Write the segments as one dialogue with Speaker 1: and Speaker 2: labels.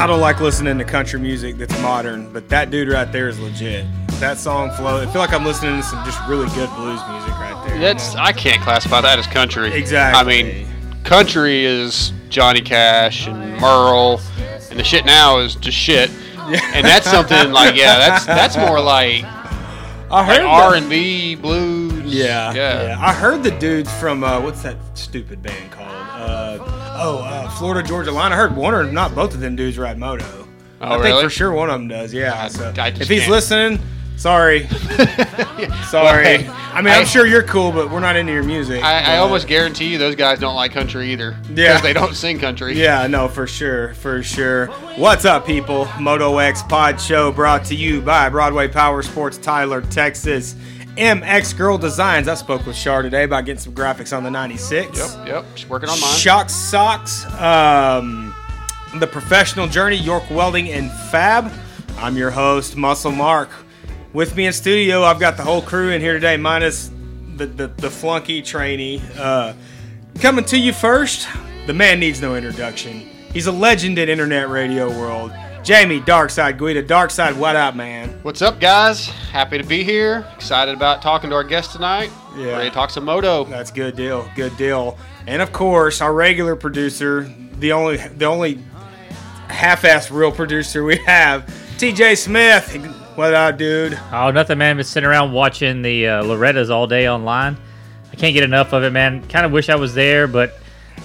Speaker 1: I don't like listening to country music that's modern, but that dude right there is legit. That song flow. I feel like I'm listening to some just really good blues music right there.
Speaker 2: That's? I can't classify that as country.
Speaker 1: Exactly.
Speaker 2: I mean, country is Johnny Cash and Merle, and the shit now is just shit. And that's something like yeah, that's that's more like
Speaker 1: I heard
Speaker 2: R and B blues.
Speaker 1: Yeah,
Speaker 2: yeah.
Speaker 1: yeah. I heard the dudes from uh, what's that stupid band called? Oh, uh, Florida Georgia Line. I heard one or not both of them dudes ride moto.
Speaker 2: Oh,
Speaker 1: I think for sure one of them does. Yeah.
Speaker 2: I-
Speaker 1: so
Speaker 2: I
Speaker 1: if he's
Speaker 2: can't.
Speaker 1: listening, sorry, sorry. I mean, I'm sure you're cool, but we're not into your music.
Speaker 2: I, I almost guarantee you those guys don't like country either.
Speaker 1: Yeah.
Speaker 2: Because they don't sing country.
Speaker 1: Yeah, no, for sure, for sure. What's up, people? Moto X Pod Show brought to you by Broadway Power Sports, Tyler, Texas. MX Girl Designs. I spoke with Shar today about getting some graphics on the 96.
Speaker 2: Yep. Yep. She's working on mine.
Speaker 1: Shock Socks, um, The Professional Journey, York Welding, and Fab. I'm your host, Muscle Mark. With me in studio, I've got the whole crew in here today, minus the, the, the flunky trainee. Uh, coming to you first, the man needs no introduction. He's a legend in internet radio world. Jamie Darkside Guida. Darkside, what up, man?
Speaker 2: What's up, guys? Happy to be here. Excited about talking to our guest tonight.
Speaker 1: Yeah.
Speaker 2: Ready to talk some moto.
Speaker 1: That's good deal. Good deal. And of course, our regular producer, the only the only half-assed real producer we have, TJ Smith. What up, dude?
Speaker 3: Oh, nothing, man. Been sitting around watching the uh, Loretta's all day online. I can't get enough of it, man. Kind of wish I was there, but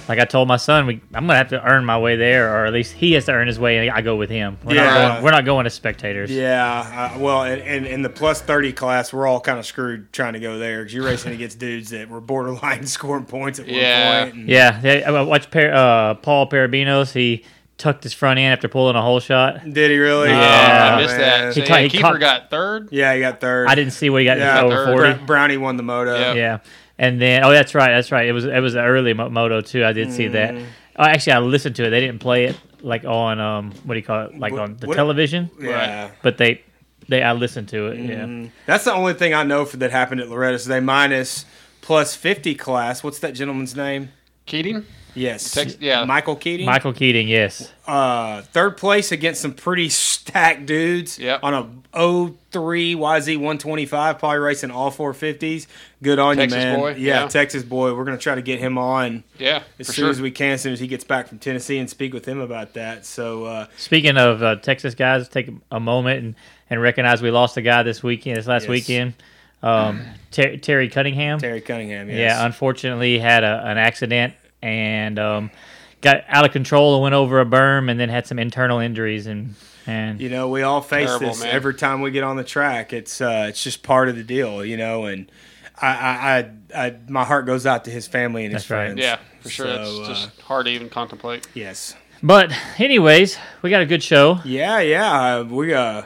Speaker 3: like I told my son, we, I'm gonna have to earn my way there, or at least he has to earn his way, and I go with him. We're,
Speaker 1: Yeah.
Speaker 3: not, going, we're not going as spectators.
Speaker 1: Yeah. Uh, well, in, in, in the plus 30 class, we're all kind of screwed trying to go there because you're racing against dudes that were borderline scoring points at
Speaker 2: Yeah.
Speaker 1: one point. and-
Speaker 3: Yeah, they- I watched per, uh, Paul Parabinos. He tucked his front end after pulling a hole shot.
Speaker 1: Did he really?
Speaker 3: Yeah.
Speaker 2: I missed
Speaker 1: man.
Speaker 2: that. So,
Speaker 3: He caught-
Speaker 2: yeah,
Speaker 3: he
Speaker 2: Keeper
Speaker 3: caught-
Speaker 2: got third.
Speaker 1: Yeah, he got third.
Speaker 3: I didn't see what he got
Speaker 1: Yeah,
Speaker 3: over
Speaker 2: third.
Speaker 3: forty.
Speaker 1: Bra- Brownie won the moto.
Speaker 2: Yeah.
Speaker 3: Yeah, and then oh, that's right, that's right. It was it was an early mo- moto too. I did see that.
Speaker 1: Mm.
Speaker 3: Oh, actually, I listened to it. They didn't play it like on um what do you call it like
Speaker 1: What-
Speaker 3: on the
Speaker 1: what-
Speaker 3: television,
Speaker 1: Yeah.
Speaker 3: but they they I listened to it. Yeah.
Speaker 1: Mm. That's the only thing I know for that happened at Loretta. So they minus plus 50 class. What's that gentleman's name?
Speaker 2: Keating.
Speaker 1: Yes.
Speaker 2: Tex- yeah.
Speaker 1: Michael Keating.
Speaker 3: Michael Keating, yes.
Speaker 1: Uh, third place against some pretty stacked dudes
Speaker 2: Yep.
Speaker 1: on a 03 YZ 125, probably racing all 450s. Good on
Speaker 2: Texas
Speaker 1: you, man.
Speaker 2: boy,
Speaker 1: Yeah,
Speaker 2: yeah.
Speaker 1: Texas boy. We're going to try to get him on
Speaker 2: Yeah.
Speaker 1: as soon
Speaker 2: sure.
Speaker 1: as we can, as soon as he gets back from Tennessee and speak with him about that. So, uh,
Speaker 3: Speaking of uh, Texas guys, take a moment and, and recognize we lost a guy this weekend, this last
Speaker 1: Yes.
Speaker 3: weekend. Um, Ter- Terry Cunningham.
Speaker 1: Terry Cunningham, yes.
Speaker 3: Yeah, unfortunately had a, an accident and um, got out of control and went over a berm and then had some internal injuries and and
Speaker 1: you know we all face
Speaker 2: Terrible,
Speaker 1: this
Speaker 2: man.
Speaker 1: every time we get on the track it's uh it's just part of the deal you know and I, I, I, I my heart goes out to his family and his
Speaker 3: That's right.
Speaker 1: friends
Speaker 2: Yeah, for sure.
Speaker 1: So,
Speaker 2: That's
Speaker 1: uh,
Speaker 2: just hard to even contemplate.
Speaker 1: yes
Speaker 3: But anyways, we got a good show.
Speaker 1: yeah yeah uh, we uh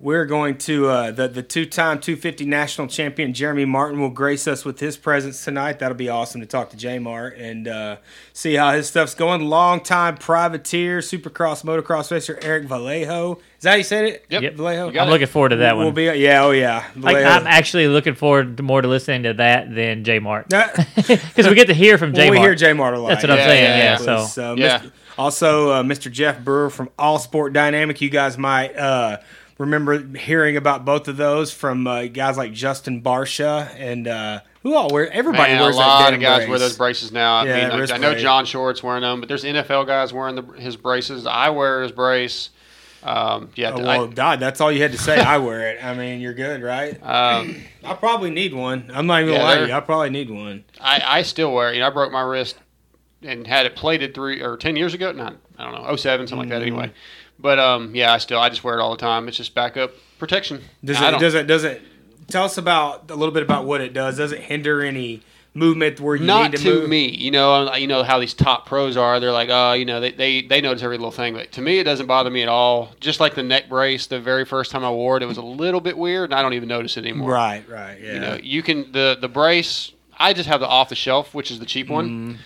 Speaker 1: we're going to uh, the the two-time 250 national champion Jeremy Martin will grace us with his presence tonight. That'll be awesome to talk to J Mart and uh, see how his stuff's going. Long-time privateer, Supercross motocross racer Eric Vallejo. Is that how you said it?
Speaker 2: Yep.
Speaker 3: Yep.
Speaker 1: Vallejo.
Speaker 3: I'm
Speaker 2: it.
Speaker 3: looking forward to that one.
Speaker 1: We'll be yeah oh yeah.
Speaker 3: Like, I'm actually looking forward to more to listening to that than J Mart
Speaker 1: Uh,
Speaker 3: because we get to hear from J
Speaker 1: Well, we hear
Speaker 3: Mart.
Speaker 1: J Mart a lot.
Speaker 3: That's what I'm saying.
Speaker 2: yeah,
Speaker 3: Yeah.
Speaker 2: yeah.
Speaker 3: So
Speaker 1: So,
Speaker 2: Yeah.
Speaker 1: Mr. also uh, Mr. Jeff Brewer from All Sport Dynamic. You guys might uh, remember hearing about both of those from uh, guys like Justin Barcia and uh, who all wear. Everybody
Speaker 2: Man, a
Speaker 1: wears
Speaker 2: lot
Speaker 1: that
Speaker 2: of guys
Speaker 1: brace.
Speaker 2: wear those braces now. I
Speaker 1: Yeah,
Speaker 2: mean, I, I know. John Short's wearing them, but there's NFL guys wearing the, his braces. I wear his brace. Um, yeah,
Speaker 1: Oh,
Speaker 2: I-
Speaker 1: well, God, that's all you had to say. I wear it. I mean, you're good, right?
Speaker 2: um,
Speaker 1: I probably need one. I'm not even
Speaker 2: Yeah,
Speaker 1: gonna lie to you. I probably need one.
Speaker 2: I, I still wear it. You know, I broke my wrist and had it plated three or ten years ago. Not I don't know, 07, something like that.
Speaker 1: Mm-hmm.
Speaker 2: Anyway, but um, yeah, I still I just wear it all the time. It's just backup protection.
Speaker 1: Does it? Does it? Does it? Tell us about a little bit about what it does. Does it hinder any movement where you
Speaker 2: not
Speaker 1: need to,
Speaker 2: to
Speaker 1: move?
Speaker 2: me. You know, you know how these top pros are. They're like, oh, you know, they, they, they notice every little thing. But to me, it doesn't bother me at all. Just like the neck brace, the very first time I wore it, it was a little bit weird, and I don't even notice it anymore.
Speaker 1: Right. Right. Yeah.
Speaker 2: You know, you can the the brace. I just have the off the shelf, which is the cheap one,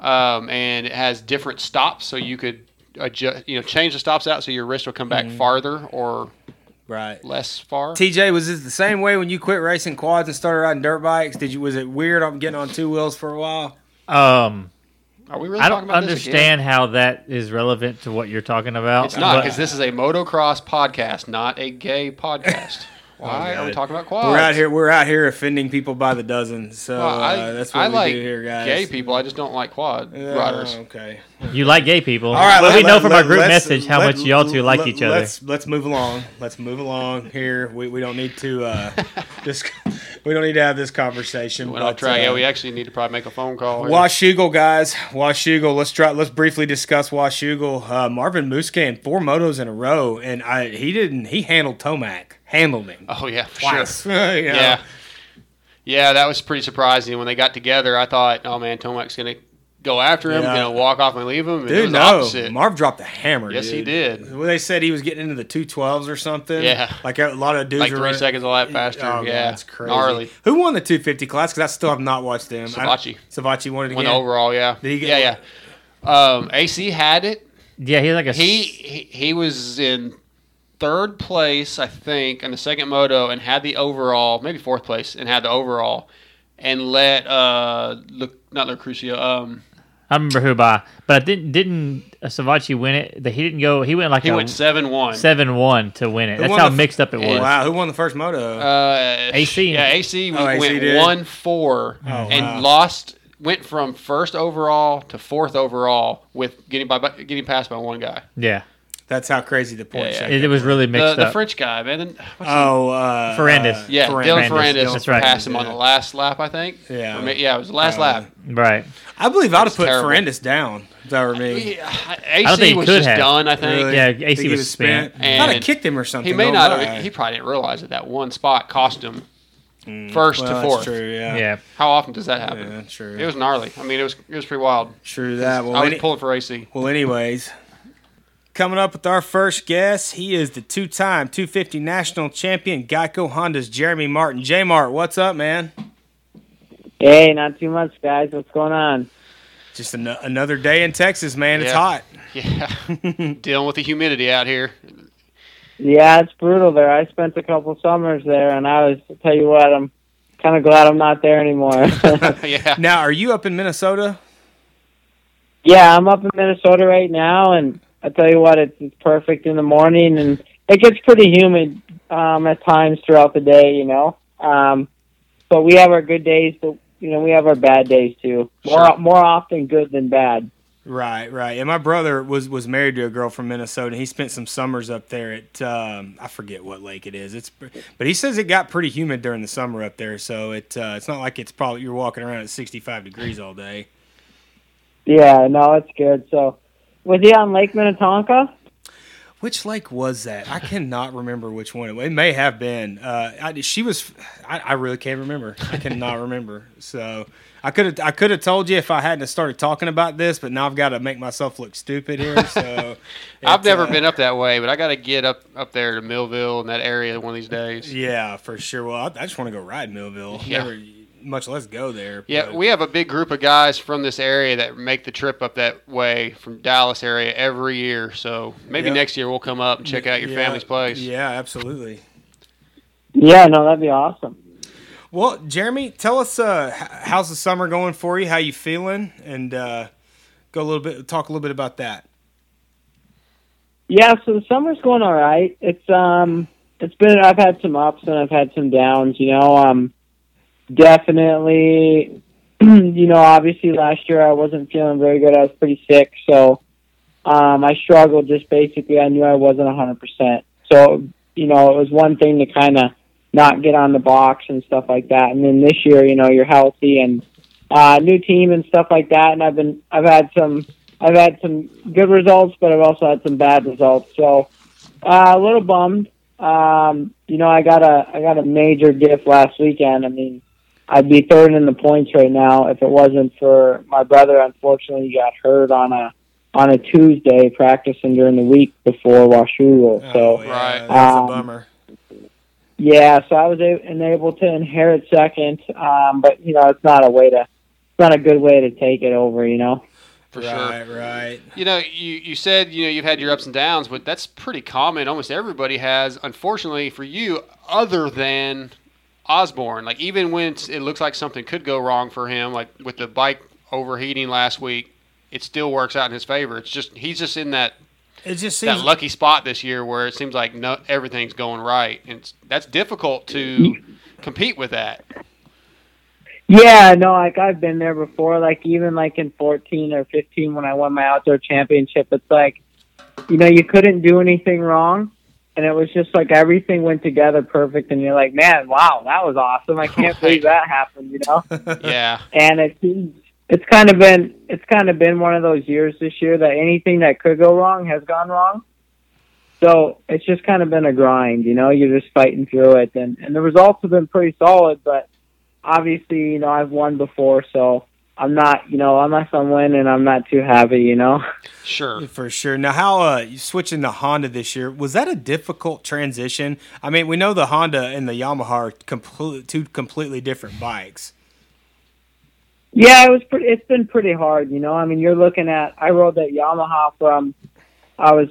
Speaker 1: Mm-hmm.
Speaker 2: um, and it has different stops, so you could adjust, you know, change the stops out so your wrist will come back
Speaker 1: Mm-hmm.
Speaker 2: farther or
Speaker 1: Right.
Speaker 2: less far.
Speaker 1: TJ, was this the same way when you quit racing quads and started riding dirt bikes? Did you was it weird on getting on two wheels for a while?
Speaker 3: Um,
Speaker 2: Are we really
Speaker 3: I
Speaker 2: talking
Speaker 3: don't
Speaker 2: about this again?
Speaker 3: understand how that is relevant to what you're talking about.
Speaker 2: It's not because this is a motocross podcast, not a gay podcast. Why are we talking about quads?
Speaker 1: We're out here. We're out here offending people by the dozen. So
Speaker 2: Well, I,
Speaker 1: uh, that's what
Speaker 2: I
Speaker 1: we
Speaker 2: like
Speaker 1: do here, guys.
Speaker 2: gay people. I just don't like quad
Speaker 1: Yeah,
Speaker 2: riders.
Speaker 1: Okay.
Speaker 3: You like gay people.
Speaker 1: All right.
Speaker 3: Well,
Speaker 1: let-
Speaker 3: we know
Speaker 1: let-
Speaker 3: from our group message how
Speaker 1: let-
Speaker 3: much y'all two like
Speaker 1: let-
Speaker 3: each other.
Speaker 1: Let's let's move along. Let's move along here. We, we don't need to uh, this. We don't need to have this conversation.
Speaker 2: Went off
Speaker 1: but,
Speaker 2: track. yeah,
Speaker 1: uh,
Speaker 2: we actually need to probably make a phone call. here.
Speaker 1: Washougal, guys. Washougal. Let's try. Let's briefly discuss Washougal. Uh, Marvin Musquin, four motos in a row, and I he didn't. He handled Tomac. Handled him
Speaker 2: Oh yeah,
Speaker 1: twice.
Speaker 2: sure.
Speaker 1: You know?
Speaker 2: Yeah, yeah, that was pretty surprising when they got together. I thought, oh man, Tomac's gonna go after him,
Speaker 1: Yeah.
Speaker 2: gonna walk off and leave him. And it
Speaker 1: Dude,
Speaker 2: was
Speaker 1: no.
Speaker 2: opposite.
Speaker 1: Marv dropped the hammer.
Speaker 2: Yes, he did.
Speaker 1: Well, they said he was getting into the two twelves or something.
Speaker 2: Yeah.
Speaker 1: like a lot of dudes
Speaker 2: like
Speaker 1: were
Speaker 2: three
Speaker 1: running-
Speaker 2: seconds a lap faster.
Speaker 1: Oh,
Speaker 2: yeah,
Speaker 1: that's crazy.
Speaker 2: gnarly.
Speaker 1: Who won the 250 class? Because I still have not watched them. I-
Speaker 2: Savatgy.
Speaker 1: Savatgy won it
Speaker 2: Won
Speaker 1: again.
Speaker 2: the overall. Yeah,
Speaker 1: Did he get-
Speaker 2: yeah, yeah. Um, AC had it.
Speaker 3: yeah, he's like a.
Speaker 2: He, he he was in third place, I think, in the second moto, and had the overall, maybe fourth place, and had the overall, and let uh, look not Lucrucio, um,
Speaker 3: I remember who by, but I didn't didn't uh, Savatgy win it? That he didn't go. He went like
Speaker 2: he
Speaker 3: a
Speaker 2: went seven one.
Speaker 3: seven one to win it.
Speaker 1: Who
Speaker 3: That's how
Speaker 1: the-
Speaker 3: mixed up it was.
Speaker 1: Wow, who won the first moto?
Speaker 2: Uh,
Speaker 3: AC.
Speaker 2: Yeah, AC
Speaker 1: Oh, AC
Speaker 2: went
Speaker 1: did?
Speaker 2: one four
Speaker 1: Oh,
Speaker 2: and
Speaker 1: wow.
Speaker 2: lost. Went from first overall to fourth overall with getting by by- getting passed by one guy.
Speaker 3: Yeah,
Speaker 1: That's how crazy the point
Speaker 2: Yeah, yeah.
Speaker 3: it, it was really
Speaker 2: The,
Speaker 3: mixed
Speaker 2: the
Speaker 3: up.
Speaker 2: The French guy, man. What's
Speaker 1: Oh, uh,
Speaker 3: Ferrandis.
Speaker 1: uh,
Speaker 2: yeah, Dylan
Speaker 3: Ferrandis,
Speaker 2: Ferrandis
Speaker 3: that's right.
Speaker 2: passed him on the last lap, I think.
Speaker 1: Yeah.
Speaker 2: Or ma- yeah, it was the last
Speaker 1: Uh,
Speaker 2: lap.
Speaker 3: right.
Speaker 1: I believe I'd have put
Speaker 2: terrible.
Speaker 1: Ferrandis down. If that were me.
Speaker 2: Yeah,
Speaker 3: don't
Speaker 2: AC
Speaker 3: think he
Speaker 2: was
Speaker 3: could
Speaker 2: just
Speaker 3: have.
Speaker 2: done, I think.
Speaker 1: Really?
Speaker 3: Yeah,
Speaker 1: Think
Speaker 3: AC
Speaker 1: he
Speaker 3: was spent.
Speaker 1: I'd have kicked him or something.
Speaker 2: He may
Speaker 1: no
Speaker 2: not have. He probably didn't realize that that one spot cost him first
Speaker 1: Mm, well,
Speaker 2: to fourth.
Speaker 1: That's true. Yeah.
Speaker 3: Yeah.
Speaker 2: How often does that happen?
Speaker 1: Yeah, true.
Speaker 2: It was gnarly. I mean, it was it was pretty wild.
Speaker 1: true that. Well,
Speaker 2: I was
Speaker 1: any-
Speaker 2: pulling for AC.
Speaker 1: Well, anyways, coming up with our first guest, he is the two-time 250 national champion, Geico Honda's Jeremy Martin. J Mart, what's up, man?
Speaker 4: Hey, not too much, guys. What's going on?
Speaker 1: Just an- another day in Texas, man. It's hot.
Speaker 2: Yeah, dealing with the humidity out here.
Speaker 4: Yeah, it's brutal there. I spent a couple summers there, and I was tell you what, I'm kind of glad I'm not there anymore.
Speaker 2: yeah,
Speaker 1: Now, are you up in Minnesota?
Speaker 4: yeah, I'm up in Minnesota right now, and I tell you what, it's, it's perfect in the morning, and it gets pretty humid um, at times throughout the day, you know. Um, but we have our good days, but you know we have our bad days too. More
Speaker 2: Sure.
Speaker 4: more often good than bad.
Speaker 1: Right, right. And my brother was was married to a girl from Minnesota. He spent some summers up there at um, I forget what lake it is. It's but he says it got pretty humid during the summer up there. So it uh, it's not like it's probably you're walking around at 65 degrees all day.
Speaker 4: Yeah, no, it's good. So, was he on Lake Minnetonka?
Speaker 1: Which lake was that? I cannot remember which one it was. It may have been. Uh, I, she was. I, I really can't remember. I cannot remember. So I could have. I could have told you if I hadn't started talking about this, but now I've got to make myself look stupid here. So
Speaker 2: I've never
Speaker 1: uh,
Speaker 2: been up that way, but I got to get up up there to Millville and that area one of these days.
Speaker 1: Yeah, for sure. Well, I, I just want to go ride Millville.
Speaker 2: Yeah.
Speaker 1: Never, much less go there.
Speaker 2: Yeah,
Speaker 1: but-
Speaker 2: we have a big group of guys from this area that make the trip up that way from Dallas area every year. So maybe
Speaker 1: Yep.
Speaker 2: next year we'll come up and check out your
Speaker 1: Yeah,
Speaker 2: family's place.
Speaker 1: Yeah, absolutely.
Speaker 4: Yeah, no, that'd be awesome.
Speaker 1: Well, Jeremy, tell us uh, how's the summer going for you? How you feeling? And uh, go a little bit, talk a little bit about that.
Speaker 4: Yeah, so the summer's going all right. It's um, it's been I've had some ups and I've had some downs. You know, um, definitely. You know, obviously last year I wasn't feeling very good. I was pretty sick, so um, I struggled. Just basically, I knew I wasn't a hundred percent. So you know, it was one thing to kind of not get on the box and stuff like that. And then this year, you know, you're healthy and uh, new team and stuff like that. And I've been I've had some I've had some good results, but I've also had some bad results. So uh, a little bummed. Um, you know, I got a I got a major gift last weekend. I mean, I'd be third in the points right now if it wasn't for my brother. Unfortunately, he got hurt on a on a Tuesday practicing during the week before Washougal. So
Speaker 1: Oh, yeah,
Speaker 2: Right.
Speaker 1: that's
Speaker 4: Um,
Speaker 1: a bummer.
Speaker 4: yeah, so I was a- enabled to inherit second, um, but you know, it's not a way to, it's not a good way to take it over. You know.
Speaker 2: for
Speaker 1: right,
Speaker 2: sure.
Speaker 1: right.
Speaker 2: You know, you, you said you know you've had your ups and downs, but that's pretty common. Almost everybody has. Unfortunately for you, other than Osborne, like even when it looks like something could go wrong for him, like with the bike overheating last week, it still works out in his favor. It's just he's just in that
Speaker 1: It just seems
Speaker 2: that lucky spot this year where it seems like no everything's going right, and it's, that's difficult to compete with that.
Speaker 4: Yeah, no, like I've been there before. Like even like in 14 or 15 when I won my outdoor championship, it's like, you know, you couldn't do anything wrong, and it was just like everything went together perfect, and you're like, man, wow, that was awesome. I can't believe that happened, you know.
Speaker 2: Yeah,
Speaker 4: and it seems it's kind of been it's kind of been one of those years this year that anything that could go wrong has gone wrong. So it's just kind of been a grind, you know. You're just fighting through it, and and the results have been pretty solid. But obviously, you know, I've won before, so I'm not, you know, unless I'm winning, and I'm not too happy, you know.
Speaker 2: sure.
Speaker 1: For sure. Now, how uh, you switching to Honda this year was that a difficult transition? I mean, we know the Honda and the Yamaha are complete, two completely different bikes.
Speaker 4: Yeah, it was pretty. It's been pretty hard, you know. I mean, you're looking at. I rode that Yamaha from. I was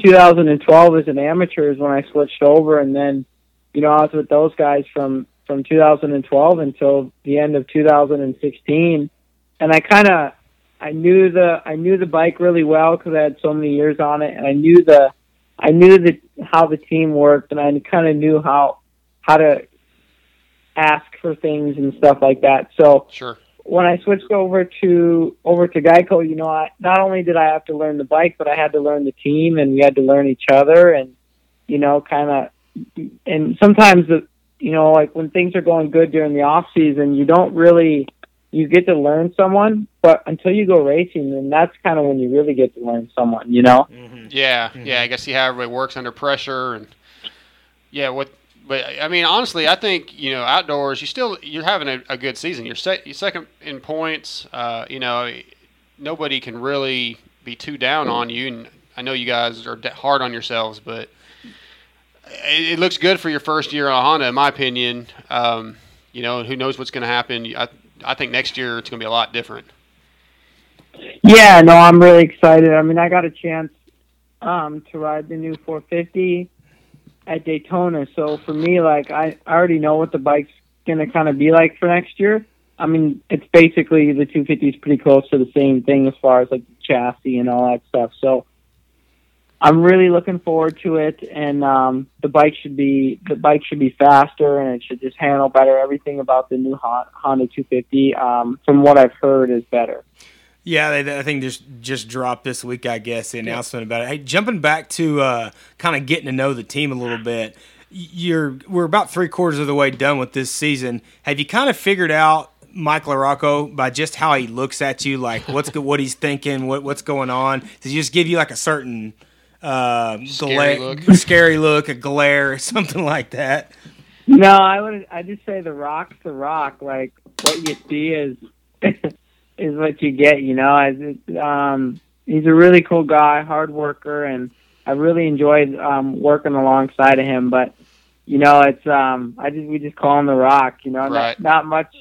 Speaker 4: 2012 as an amateur is when I switched over, and then, you know, I was with those guys from from 2012 until the end of 2016, and I kind of. I knew the I knew the bike really well because I had so many years on it, and I knew the I knew the how the team worked, and I kind of knew how how to ask for things and stuff like that. So
Speaker 2: Sure.
Speaker 4: when I switched over to over to Geico, you know, I not only did I have to learn the bike, but I had to learn the team, and we had to learn each other, and you know, kind of, and sometimes the, you know, like when things are going good during the off season, you don't really, you get to learn someone, but until you go racing, then that's kind of when you really get to learn someone, you know. Mm-hmm.
Speaker 2: Yeah, yeah. Mm-hmm. I guess see how everybody works under pressure, and yeah, what. But I mean, honestly, I think you know outdoors. You still you're having a, a good season. You're, sec- you're second in points. Uh, you know, nobody can really be too down mm-hmm. on you. And I know you guys are de- hard on yourselves, but it, it looks good for your first year on Honda, in my opinion. Um, you know, who knows what's going to happen? I I think next year it's going to be a lot different.
Speaker 4: Yeah, no, I'm really excited. I mean, I got a chance um, to ride the new 450 at Daytona. So for me, like, I, I already know what the bike's going to kind of be like for next year. I mean, it's basically the 250 is pretty close to the same thing as far as like chassis and all that stuff. So I'm really looking forward to it, and um, the bike should be the bike should be faster, and it should just handle better. Everything about the new Honda 250, um, from what I've heard, is better.
Speaker 1: Yeah, they, I think just just dropped this week, I guess, the announcement about it. Hey, jumping back to uh, kind of getting to know the team a little bit. You're we're about three quarters of the way done with this season. Have you kind of figured out Mike LaRocco by just how he looks at you, like what's what he's thinking, what what's going on? Does he just give you like a certain uh,
Speaker 2: Scary
Speaker 1: gla-
Speaker 2: look.
Speaker 1: scary look, a glare, something like that?
Speaker 4: No, I would. I just say the rock's the rock. Like what you see is is what you get. You know, as it, um, he's a really cool guy, hard worker, and I really enjoyed um, working alongside of him. But you know, it's um, I just we just call him the Rock. You know,
Speaker 2: Right.
Speaker 4: not, not much.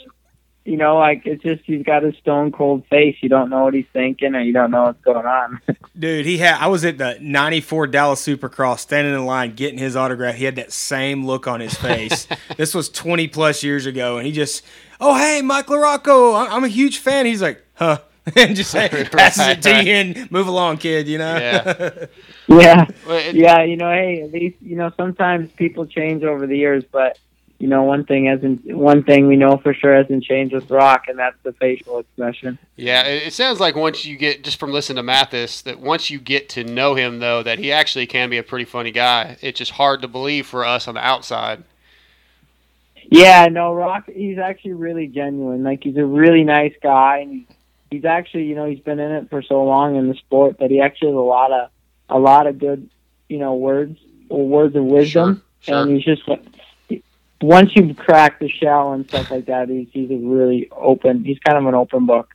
Speaker 4: You know, like it's just he's got a stone cold face. You don't know what he's thinking, or you don't know what's going on.
Speaker 1: Dude, he had. I was at the '94 Dallas Supercross, standing in line getting his autograph. He had that same look on his face. this was 20 plus years ago, and he just, oh hey, Mike LaRocco, I- I'm a huge fan. He's like, huh, and just say, passes it to you and move along, kid. You know?
Speaker 2: Yeah.
Speaker 4: yeah. Yeah, you know, hey, at least you know sometimes people change over the years, but you know one thing hasn't one thing we know for sure hasn't changed with Rock, and that's the facial expression.
Speaker 2: Yeah, it, sounds like once you get just from listening to Mathis that once you get to know him though that he actually can be a pretty funny guy. It's just hard to believe for us on the outside.
Speaker 4: Yeah, no, Rock, he's actually really genuine. Like he's a really nice guy, and he's, he's actually you know he's been in it for so long in the sport that he actually has a lot of a lot of good you know words or words of wisdom,
Speaker 2: Sure, sure.
Speaker 4: and he's just once you crack the shell and stuff like that, he's he's a really open. He's kind of an open book.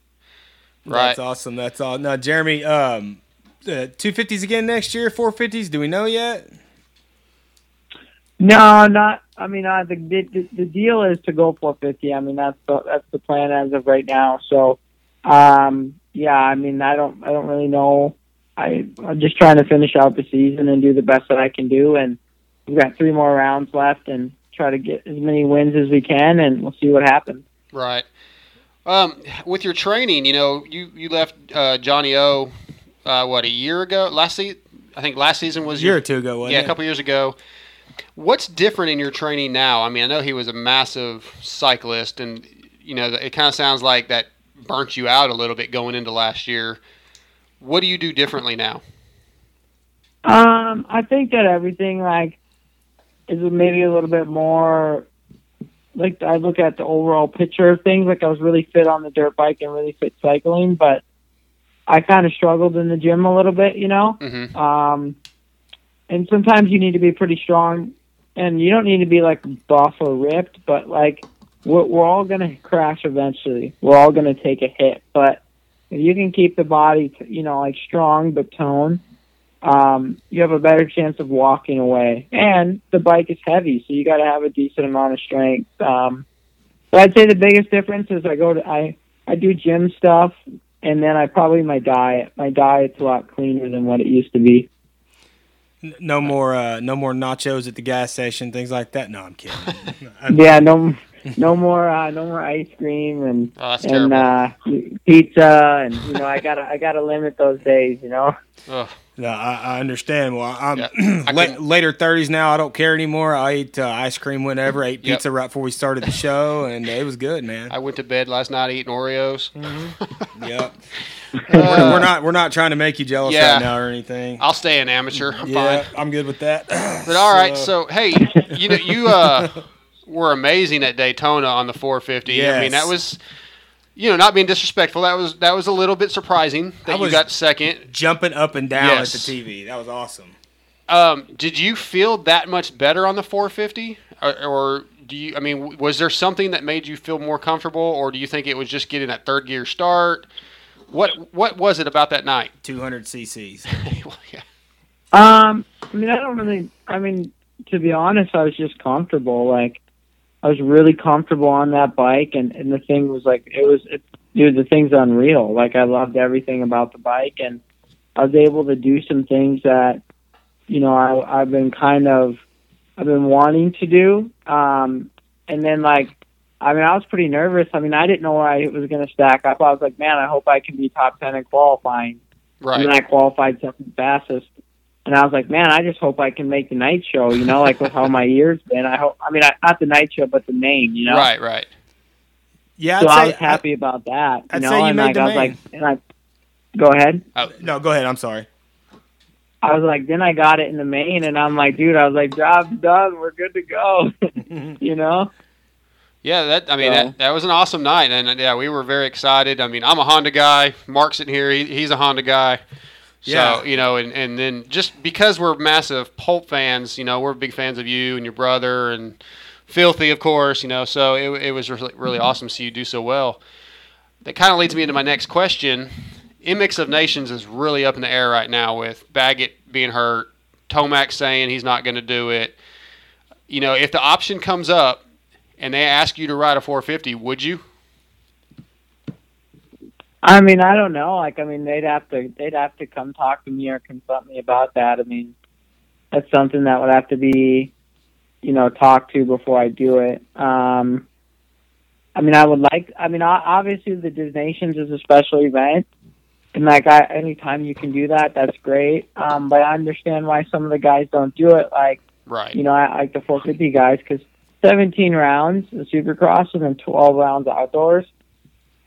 Speaker 2: Right.
Speaker 1: That's awesome. That's all. Now, Jeremy, um, uh, 250s again next year, 450s. Do we know yet?
Speaker 4: No, not. I mean, uh, the, the the deal is to go 450. I mean, that's the that's the plan as of right now. So, um, yeah, I mean, I don't, I don't really know. I, I'm just trying to finish out the season and do the best that I can do, and we've got three more rounds left, and try to get as many wins as we can, and we'll see what happens.
Speaker 2: Right. Um, with your training, you know, you you left uh, Johnny O, uh, what a year ago? Last season, I think last season was
Speaker 1: A year
Speaker 2: your,
Speaker 1: or two ago, wasn't
Speaker 2: yeah,
Speaker 1: it?
Speaker 2: a couple years ago. What's different in your training now? I mean, I know he was a massive cyclist, and you know, it kind of sounds like that burnt you out a little bit going into last year. What do you do differently now?
Speaker 4: Um, I think that everything like is maybe a little bit more like I look at the overall picture of things. Like I was really fit on the dirt bike and really fit cycling, but I kind of struggled in the gym a little bit, you know.
Speaker 2: Mm-hmm.
Speaker 4: Um, and sometimes you need to be pretty strong, and you don't need to be like buff or ripped, but like we're, we're all gonna crash eventually. We're all gonna take a hit, but if you can keep the body, you know, like strong but toned, um, you have a better chance of walking away. And the bike is heavy, so you got to have a decent amount of strength. Um, but I'd say the biggest difference is I go to I I do gym stuff, and then I probably my diet. My diet's a lot cleaner than what it used to be.
Speaker 1: No more, uh, no more nachos at the gas station, things like that. No, I'm kidding. I'm-
Speaker 4: Yeah, no, no more, uh, no more ice cream and
Speaker 2: Oh,
Speaker 4: and uh, pizza, and you know I gotta I gotta limit those days. You know.
Speaker 2: Ugh.
Speaker 1: No, I, I understand. Well, I'm
Speaker 2: Yeah, I
Speaker 1: la- later thirties now. I don't care anymore. I eat uh, ice cream whenever. I ate
Speaker 2: Yep.
Speaker 1: pizza right before we started the show, and it was good, man.
Speaker 2: I went to bed last night eating Oreos.
Speaker 1: yep.
Speaker 2: Uh,
Speaker 1: we're, we're not we're not trying to make you jealous
Speaker 2: Yeah.
Speaker 1: right now or anything.
Speaker 2: I'll stay an amateur. I'm
Speaker 1: yeah,
Speaker 2: fine.
Speaker 1: I'm good with that.
Speaker 2: But all right, so hey, you know you uh, were amazing at Daytona on the 450. I mean that was, you know, not being disrespectful. That was that was a little bit surprising that
Speaker 1: I
Speaker 2: you got second.
Speaker 1: jumping up and down
Speaker 2: Yes.
Speaker 1: at the TV. That was awesome.
Speaker 2: Um, did you feel that much better on the 450, or, or do you? I mean, was there something that made you feel more comfortable, or do you think it was just getting that third gear start? What what was it about that night?
Speaker 1: 200 cc's.
Speaker 2: Well, yeah.
Speaker 4: Um, I mean, I don't really. I mean, to be honest, I was just comfortable. Like, I was really comfortable on that bike, and and the thing was like, it was, it, dude, the thing's unreal. Like, I loved everything about the bike, and I was able to do some things that, you know, I I've been kind of, I've been wanting to do. Um, and then like, I mean, I was pretty nervous. I mean, I didn't know where I was going to stack up. I was like, man, I hope I can be top ten in qualifying.
Speaker 2: Right.
Speaker 4: And then I qualified second fastest. And I was like, man, I just hope I can make the night show, you know, like with how my year's been. I hope, I mean, I, not the night show, but the main, you know?
Speaker 2: Right. Right.
Speaker 1: Yeah,
Speaker 4: So
Speaker 1: I'd
Speaker 4: I
Speaker 1: say,
Speaker 4: was happy about that, you
Speaker 1: I'd
Speaker 4: know?
Speaker 1: say you
Speaker 4: and
Speaker 1: made
Speaker 4: like,
Speaker 1: the
Speaker 4: I was
Speaker 1: main.
Speaker 4: like, and I, go ahead.
Speaker 2: Oh,
Speaker 1: no, go ahead. I'm sorry.
Speaker 4: I was like, then I got it in the main, and I'm like, dude, I was like, job's done. We're good to go, you know?
Speaker 2: Yeah, that I mean
Speaker 4: So-
Speaker 2: that, that was an awesome night, and uh, yeah, we were very excited. I mean, I'm a Honda guy. Mark's in here; he, he's a Honda guy. So
Speaker 1: Yeah.
Speaker 2: you know, and, and then just because we're massive Pulp fans, you know, we're big fans of you and your brother and Filthy, of course. You know, so it, it was really, really mm-hmm. awesome to see you do so well. That kind of leads me into my next question. Mix of Nations is really up in the air right now with Baggett being hurt, Tomac saying he's not going to do it. You know, if the option comes up and they ask you to ride a 450, would you?
Speaker 4: I mean, I don't know. Like, I mean, they'd have to they'd have to come talk to me or consult me about that. I mean, that's something that would have to be, you know, talked to before I do it. Um, I mean, I would like. I mean, obviously, the Des Nations is a special event, and like, I, anytime you can do that, that's great. Um, but I understand why some of the guys don't do it. Like,
Speaker 2: Right.
Speaker 4: you know, I like the 450 guys because 17 rounds the Supercross and then 12 rounds outdoors,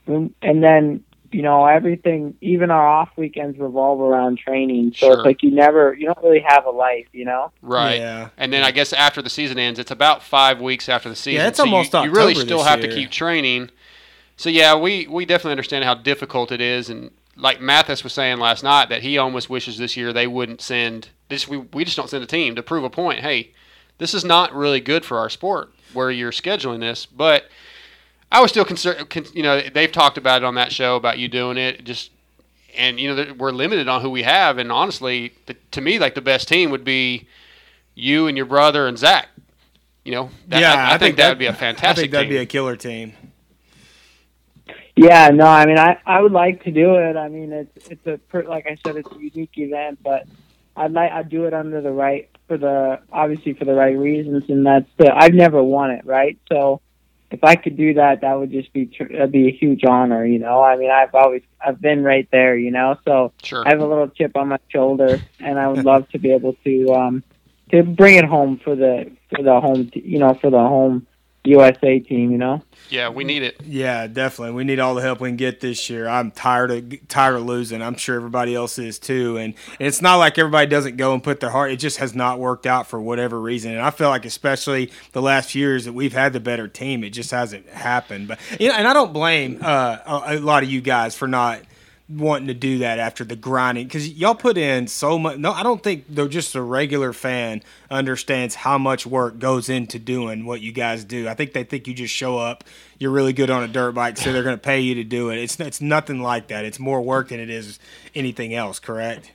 Speaker 4: and then you know everything. Even our off weekends revolve around training, so
Speaker 2: Sure.
Speaker 4: it's like you never, you don't really have a life, you know.
Speaker 2: Right.
Speaker 1: Yeah.
Speaker 2: And then I guess after the season ends, it's about five weeks after the season.
Speaker 1: Yeah, it's
Speaker 2: so you-
Speaker 1: almost
Speaker 2: you, really still
Speaker 1: this
Speaker 2: have to keep training. So yeah, we we definitely understand how difficult it is, and like Mathis was saying last night, that he almost wishes this year they wouldn't send this. We we just don't send a team to prove a point. Hey, this is not really good for our sport where you're scheduling this, but. I was still concerned. Con- you know, they've talked about it on that show about you doing it. Just and you know we're limited on who we have. And honestly, the, to me, like the best team would be you and your brother and Zach. You know, that,
Speaker 1: yeah,
Speaker 2: I, I think that would be a fantastic
Speaker 1: I think that'd
Speaker 2: team.
Speaker 1: be a killer team.
Speaker 4: Yeah, no, I mean, I I would like to do it. I mean, it's it's a like I said, it's a unique event, but I'd like I'd do it under the right for the obviously for the right reasons, and that's the I've never won it, right? So if I could do that, that would just be tr- that'd be a huge honor, you know. I mean, I've always I've been right there, you know, so
Speaker 2: Sure.
Speaker 4: I have a little chip on my shoulder, and I would love to be able to um to bring it home for the for the home, t- you know, for the home USA team, you know.
Speaker 2: Yeah, we need it.
Speaker 1: Yeah, definitely. We need all the help we can get this year. I'm tired of tired of losing. I'm sure everybody else is too. And, and it's not like everybody doesn't go and put their heart. It just has not worked out for whatever reason. And I feel like especially the last few years that we've had the better team, it just hasn't happened. But you know, and I don't blame uh, a, a lot of you guys for not wanting to do that after the grinding because y'all put in so much. No, I don't think though just a regular fan understands how much work goes into doing what you guys do. I think they think you just show up, you're really good on a dirt bike, so they're going to pay you to do it. It's it's nothing like that. It's more work than it is anything else. Correct?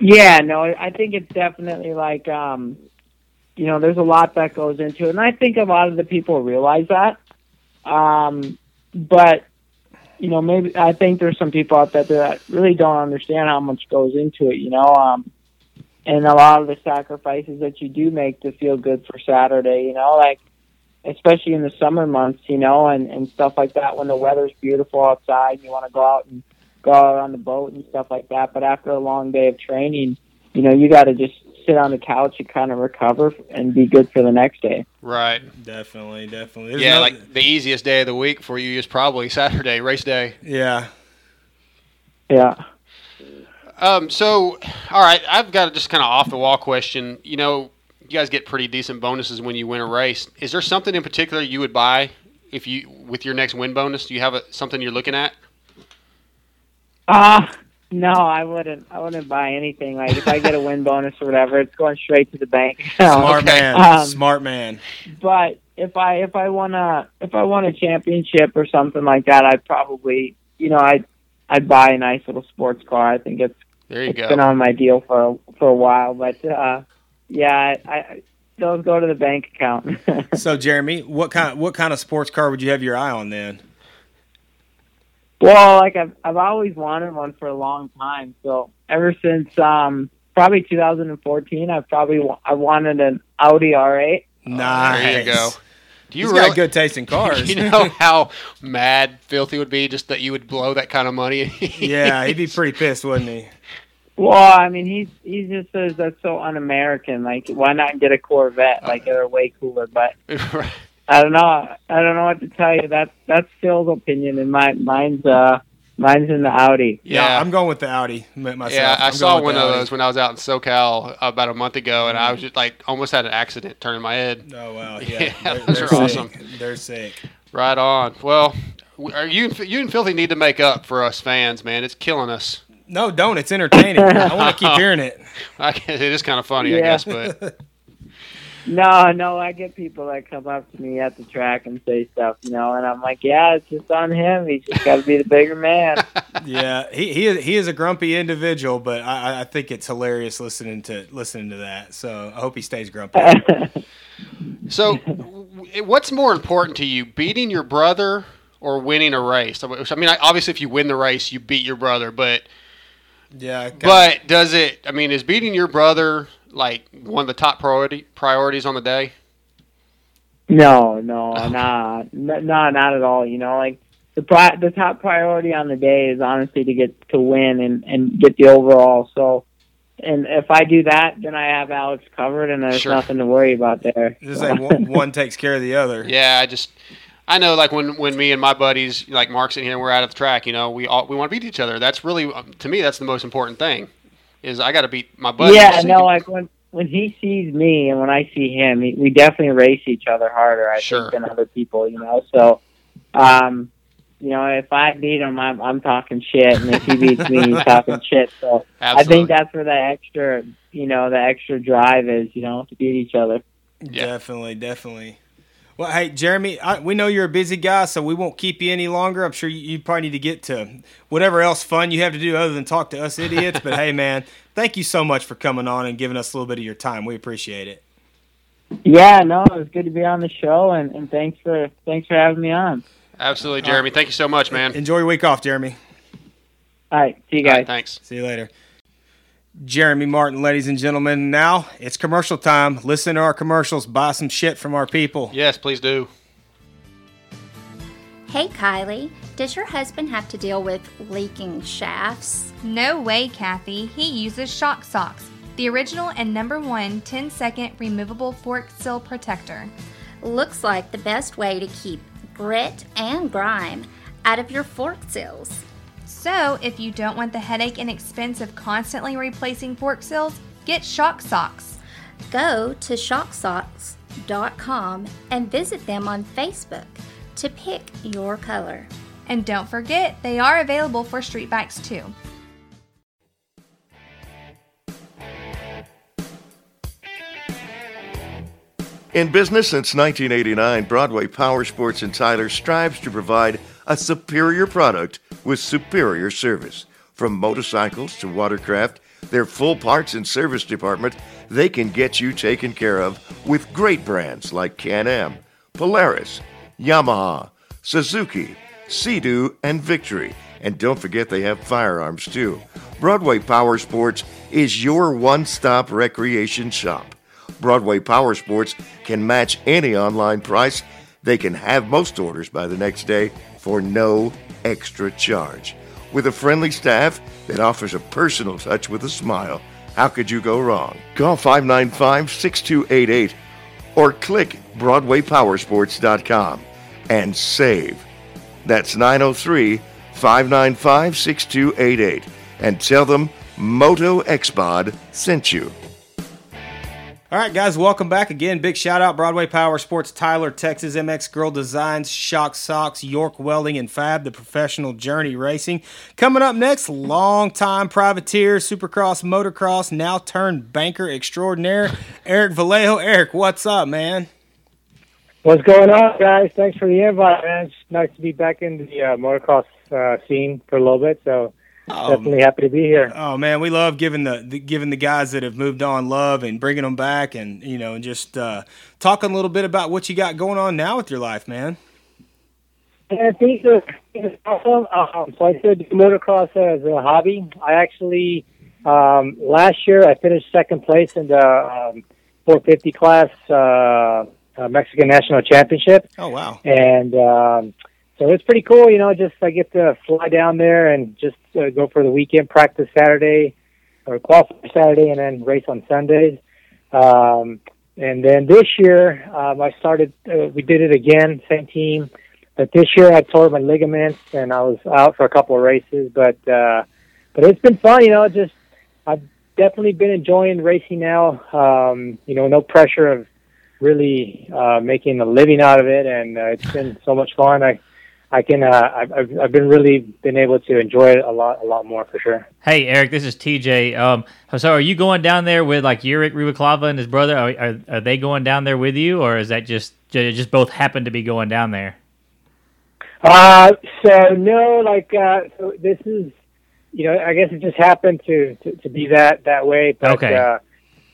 Speaker 4: Yeah, no, I think it's definitely like, um, you know, there's a lot that goes into it, and I think a lot of the people realize that. Um, but you know, maybe I think there's some people out there that really don't understand how much goes into it. You know, um, and a lot of the sacrifices that you do make to feel good for Saturday. You know, like especially in the summer months. You know, and and stuff like that when the weather's beautiful outside, and you want to go out and go out on the boat and stuff like that. But after a long day of training, you know, you got to just sit on the couch and kind of recover and be good for the next day.
Speaker 2: Right.
Speaker 1: Definitely, definitely. There's
Speaker 2: yeah,
Speaker 1: no-
Speaker 2: like the easiest day of the week for you is probably Saturday, race day.
Speaker 1: yeah.
Speaker 4: Yeah.
Speaker 2: Um, so, all right, I've got a just kind of off the wall question. You know, you guys get pretty decent bonuses when you win a race. Is there something in particular you would buy if you with your next win bonus? Do you have a, something you're looking at?
Speaker 4: Ah, no, I wouldn't. I wouldn't buy anything. Like if I get a win bonus or whatever, it's going straight to the bank.
Speaker 1: Smart
Speaker 2: Okay.
Speaker 1: man.
Speaker 4: Um,
Speaker 1: Smart man.
Speaker 4: but if I if I won a if I won a championship or something like that, I'd probably you know I'd I'd buy a nice little sports car. I think it's
Speaker 2: There you
Speaker 4: it's
Speaker 2: go.
Speaker 4: been on my deal for for a while, but uh, yeah, I, I those go to the bank account.
Speaker 1: So Jeremy, what kind what kind of sports car would you have your eye on then?
Speaker 4: Well, like I've I've always wanted one for a long time. So ever since um probably 2014, I've probably wa- I wanted an Audi R8.
Speaker 1: Nice.
Speaker 2: There you go. Do you
Speaker 1: He's
Speaker 2: really
Speaker 1: got good taste in cars.
Speaker 2: you know how mad Filthy would be just that you would blow that kind of money?
Speaker 1: yeah, he'd be pretty pissed, wouldn't he?
Speaker 4: Well, I mean, he's he just says that's so un-American. Like, why not get a Corvette? Like, they're way cooler. But I don't know. I don't know what to tell you. That's that's Phil's opinion, and my mine's uh mine's in the Audi.
Speaker 1: Yeah,
Speaker 2: Yeah.
Speaker 1: I'm going with the Audi myself.
Speaker 2: Yeah, I
Speaker 1: I'm
Speaker 2: saw one of those when I was out in SoCal about a month ago, and I was just like almost had an accident turning my head.
Speaker 1: Oh wow,
Speaker 2: Yeah,
Speaker 1: yeah, they're,
Speaker 2: those
Speaker 1: they're
Speaker 2: are
Speaker 1: sick.
Speaker 2: awesome.
Speaker 1: They're sick.
Speaker 2: Right on. Well, are you you and Filthy need to make up for us fans, man. It's killing us.
Speaker 1: No, don't. It's entertaining. I want to keep hearing it.
Speaker 2: I guess it is kind of funny, I guess, but
Speaker 4: No, no, I get people that come up to me at the track and say stuff, you know, and I'm like, yeah, it's just on him. He's just got to be the bigger man.
Speaker 1: Yeah, he he is, he is a grumpy individual, but I, I- I think it's hilarious listening to listening to that. So I hope he stays grumpy.
Speaker 2: so what's more important to you, beating your brother or winning a race? I mean, obviously, if you win the race, you beat your brother, but
Speaker 1: Yeah,
Speaker 2: but does it? I mean, is beating your brother like one of the top priority priorities on the day?
Speaker 4: no, no, nah, n- nah, not at all. You know, like the pri- the top priority on the day is honestly to get to win and and get the overall. So, and if I do that, then I have Alex covered, and there's
Speaker 2: Sure.
Speaker 4: nothing to worry about there.
Speaker 1: just like one, one takes care of the other.
Speaker 2: Yeah, I just I know like when when me and my buddies like Mark's in here and we're out of the track, you know, we all we want to beat each other. That's really um, to me that's the most important thing. Is I got to beat my buddy.
Speaker 4: yeah,
Speaker 2: so you
Speaker 4: no,
Speaker 2: can-
Speaker 4: like when when he sees me and when I see him, we definitely race each other harder. I
Speaker 2: Sure.
Speaker 4: think than other people, you know. So, um, you know, if I beat him, I'm I'm talking shit, and if he beats me, he's talking shit. So I think that's where the extra, you know, the extra drive is, you know, to beat each other.
Speaker 2: Yeah.
Speaker 1: Definitely, definitely. Well, hey, Jeremy, I, we know you're a busy guy, so we won't keep you any longer. I'm sure you, you probably need to get to whatever else fun you have to do other than talk to us idiots. but hey, man, thank you so much for coming on and giving us a little bit of your time. We appreciate it.
Speaker 4: Yeah, no, it was good to be on the show, and, and thanks for thanks for having me on.
Speaker 2: Absolutely, Jeremy. Thank you so much, man.
Speaker 1: Enjoy your week off, Jeremy.
Speaker 4: All right, see you guys.
Speaker 2: right, thanks.
Speaker 1: See you later. Jeremy Martin, ladies and gentlemen. Now it's commercial time. Listen to our commercials. Buy some shit from our people.
Speaker 2: Yes, please do.
Speaker 5: Hey Kylie, does your husband have to deal with leaking shafts?
Speaker 6: No way, Kathy. He uses Shock Socks, the original and number one 10 second removable fork seal protector.
Speaker 5: Looks like the best way to keep grit and grime out of your fork seals.
Speaker 6: So, if you don't want the headache and expense of constantly replacing fork seals, get Shock Socks.
Speaker 5: Go to shocksocks.com and visit them on Facebook to pick your color.
Speaker 6: And don't forget, they are available for street bikes too.
Speaker 7: In business since 1989, Broadway Power Sports in Tyler strives to provide a superior product with superior service. From motorcycles to watercraft, their full parts and service department, they can get you taken care of with great brands like Can-Am, Polaris, Yamaha, Suzuki, Sea-Doo, and Victory. And don't forget they have firearms too. Broadway Power Sports is your one-stop recreation shop. Broadway Power Sports can match any online price. They can have most orders by the next day for no extra charge. With a friendly staff that offers a personal touch with a smile, how could you go wrong? Call 595 6288 or click BroadwayPowersports.com and save. That's 903 595 6288 and tell them Moto Xpod sent you.
Speaker 1: All right, guys, welcome back again. Big shout out Broadway Power Sports, Tyler, Texas, MX Girl Designs, Shock Socks, York Welding, and Fab, the professional journey racing. Coming up next, long-time privateer, supercross, motocross, now turned banker extraordinaire, Eric Vallejo. Eric, what's up, man?
Speaker 8: What's going on, guys? Thanks for the invite, man. It's nice to be back in the uh, motocross uh, scene for a little bit. So definitely happy to be here.
Speaker 1: Oh man, we love giving the, the giving the guys that have moved on love and bringing them back, and you know, and just uh, talking a little bit about what you got going on now with your life, man.
Speaker 8: And things are things awesome. Um, so I still do motocross as a hobby. I actually um, last year I finished second place in the um, 450 class uh, uh, Mexican National Championship.
Speaker 1: Oh wow!
Speaker 8: and um, so it's pretty cool. You know, just I get to fly down there and just uh, go for the weekend practice Saturday or qualify Saturday, and then race on Sundays. Um, and then this year, um, I started. Uh, we did it again, same team. But this year, I tore my ligaments, and I was out for a couple of races. But uh, but it's been fun. You know, just I've definitely been enjoying racing now. Um, you know, no pressure of really uh, making a living out of it, and uh, it's been so much fun. I I can uh, I've I've been really been able to enjoy it a lot a lot more for sure.
Speaker 3: Hey, Eric, this is TJ. Um, so are you going down there with like Yurik Rubalcava and his brother? Are, are, are they going down there with you, or is that just just both happen to be going down there?
Speaker 8: Uh, so no, like uh, so this is you know I guess it just happened to to, to be that that way. But,
Speaker 3: Okay.
Speaker 8: Uh,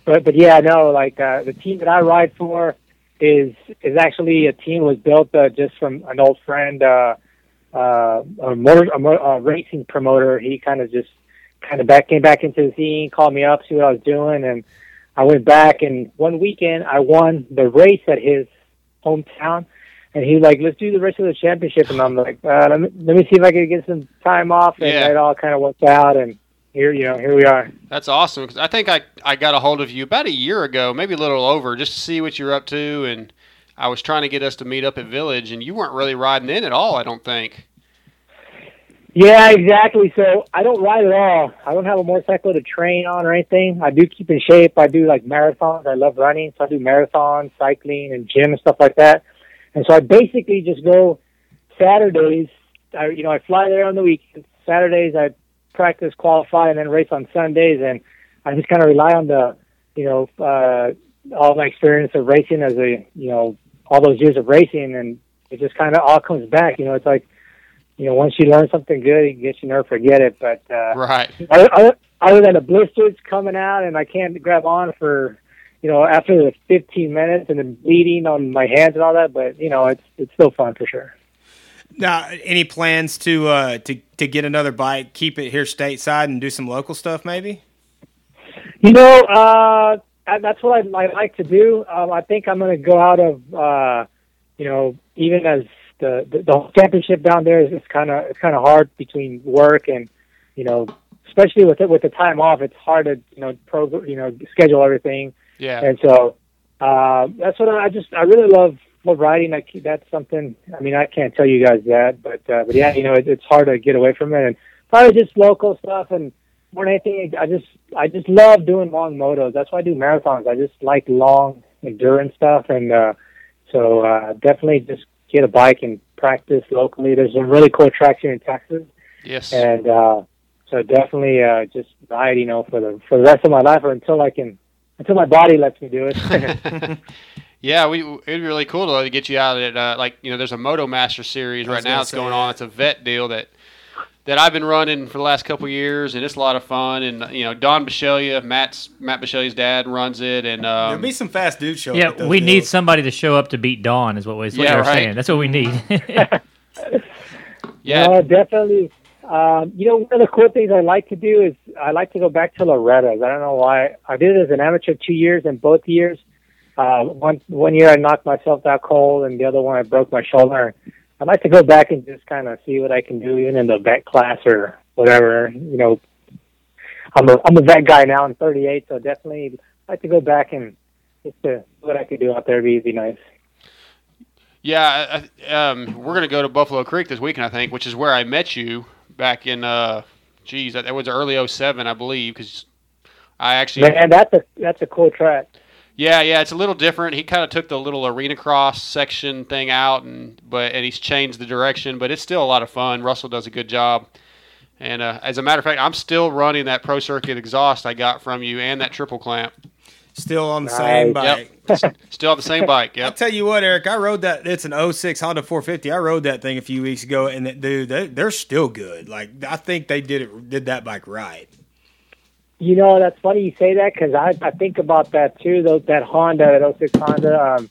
Speaker 8: but but yeah, no, like uh, the team that I ride for is is actually a team was built uh, just from an old friend, uh, uh, a motor a, a racing promoter. He kind of just kind of back came back into the scene, called me up, see what I was doing, and I went back. And one weekend, I won the race at his hometown. And he's like, let's do the rest of the championship. And I'm like, uh, let, me, let me see if I can get some time off. And
Speaker 2: Yeah.
Speaker 8: it all kind of worked out. And here, you know, here we are.
Speaker 2: That's awesome because I think I, I got a hold of you about a year ago, maybe a little over, just to see what you're up to. And I was trying to get us to meet up at Village, and you weren't really riding in at all, I don't think.
Speaker 8: Yeah, exactly. So I don't ride at all. I don't have a motorcycle to train on or anything. I do keep in shape. I do like marathons. I love running, so I do marathons, cycling, and gym and stuff like that. And so I basically just go Saturdays. I, you know, I fly there on the weekends. Saturdays I practice, qualify, and then race on Sundays. And I just kind of rely on the, you know, uh, all my experience of racing as a, you know, all those years of racing, and it just kind of all comes back. You know, it's like you know, once you learn something good, you get you never forget it. But uh,
Speaker 2: Right.
Speaker 8: other, other, than the blisters coming out and I can't grab on for, you know, after the 15 minutes and then bleeding on my hands and all that, but you know, it's it's still fun for sure.
Speaker 1: Now, any plans to uh, to to get another bike, keep it here stateside, and do some local stuff, maybe?
Speaker 8: You know, uh, that's what I'd, I'd like to do. Um, I think I'm going to go out of, uh, you know, even as the the, the championship down there is kind of it's kind of hard between work and, you know, especially with it with the time off, it's hard to you know program you know schedule everything.
Speaker 2: Yeah.
Speaker 8: And so uh, that's what I, I just I really love love riding. I, that's something. I mean, I can't tell you guys that, but uh, but yeah, you know, it, it's hard to get away from it, and probably just local stuff and more than anything, I just I just love doing long motos. That's why I do marathons. I just like long endurance stuff, and uh, so uh, definitely just get a bike and practice locally. There's some really cool tracks here in Texas,
Speaker 2: Yes.
Speaker 8: and uh, so definitely uh, just ride, you know, for the for the rest of my life or until I can until my body lets me do it.
Speaker 2: yeah, we it'd be really cool though to get you out at uh, like you know there's a Moto Master series right now
Speaker 1: gonna
Speaker 2: that's going
Speaker 1: that.
Speaker 2: on. It's a vet deal that that I've been running for the last couple of years, and it's a lot of fun. And you know Don Bisceglia, Matt's Matt Bisceglia's dad runs it, and
Speaker 1: There'll
Speaker 2: um,
Speaker 1: be some fast dudes show
Speaker 3: Yeah,
Speaker 1: up at those
Speaker 3: we need somebody to show up to beat Dawn. Is what, we, is what
Speaker 2: Yeah,
Speaker 3: you're
Speaker 2: right.
Speaker 3: saying. That's what we need.
Speaker 2: yeah,
Speaker 8: No, definitely. Um, you know, one of the cool things I like to do is I like to go back to Loretta's. I don't know why. I did it as an amateur two years, and both years, uh, one one year I knocked myself out cold, and the other one I broke my shoulder. I'd like to go back and just kind of see what I can do, even in the vet class or whatever. You know, I'm a I'm a vet guy now. I'm 38, so definitely like to go back and just to see what I could do out there. Would be nice.
Speaker 2: yeah. Um, we're gonna go to Buffalo Creek this weekend, I think, which is where I met you back in. Uh, geez, that, that was early '07, I believe, because I actually
Speaker 8: Man, that's a that's a cool track.
Speaker 2: Yeah, yeah, it's a little different. He kind of took the little arena cross section thing out, and but and he's changed the direction, but it's still a lot of fun. Russell does a good job, and uh, as a matter of fact, I'm still running that Pro Circuit exhaust I got from you and that triple clamp.
Speaker 1: Still on the same
Speaker 8: Nice.
Speaker 1: bike.
Speaker 2: Still on the same bike.
Speaker 1: I'll tell you what, Eric. I rode that. It's an 06 Honda 450. I rode that thing a few weeks ago, and it, dude, they, they're still good. Like I think they did it, did that bike right.
Speaker 8: You know, that's funny you say that because I, I think about that too. Those that Honda, that 06 Honda, um,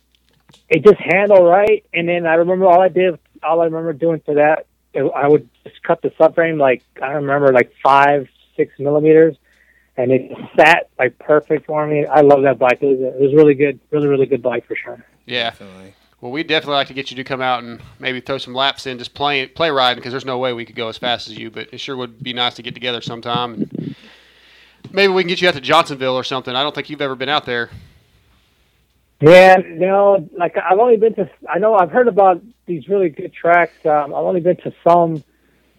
Speaker 8: it just handled right. And then I remember all I did, all I remember doing for that, it, I would just cut the subframe like I don't remember like five, six millimeters, and it sat like perfect for me. I love that bike. It was, a, it was really good, really really good bike for sure.
Speaker 2: Yeah.
Speaker 1: Definitely.
Speaker 2: Well, we'd definitely like to get you to come out and maybe throw some laps in, just play play riding, because there's no way we could go as fast as you. But it sure would be nice to get together sometime, and maybe we can get you out to Johnsonville or something. I don't think you've ever been out there.
Speaker 8: Yeah, no, like I've only been to. I know I've heard about these really good tracks. Um, I've only been to some.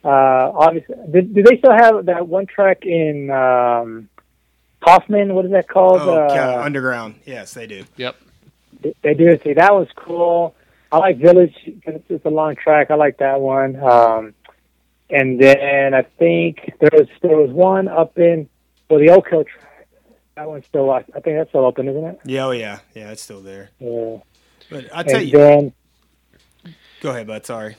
Speaker 8: Uh, obviously, do, do they still have that one track in um, Kaufman? What is that called?
Speaker 1: Oh,
Speaker 8: uh,
Speaker 1: Ca- underground. Yes, they do.
Speaker 2: Yep.
Speaker 8: they do. See, that was cool. I like Village because it's, it's a long track. I like that one. Um, and then I think there was there was one up in well the Oak Hill track. That one's still. I think that's still open, isn't it?
Speaker 1: Yeah, oh yeah, yeah, it's still there.
Speaker 8: Yeah.
Speaker 1: But I tell
Speaker 8: And
Speaker 1: you,
Speaker 8: then
Speaker 1: go ahead, bud. Sorry.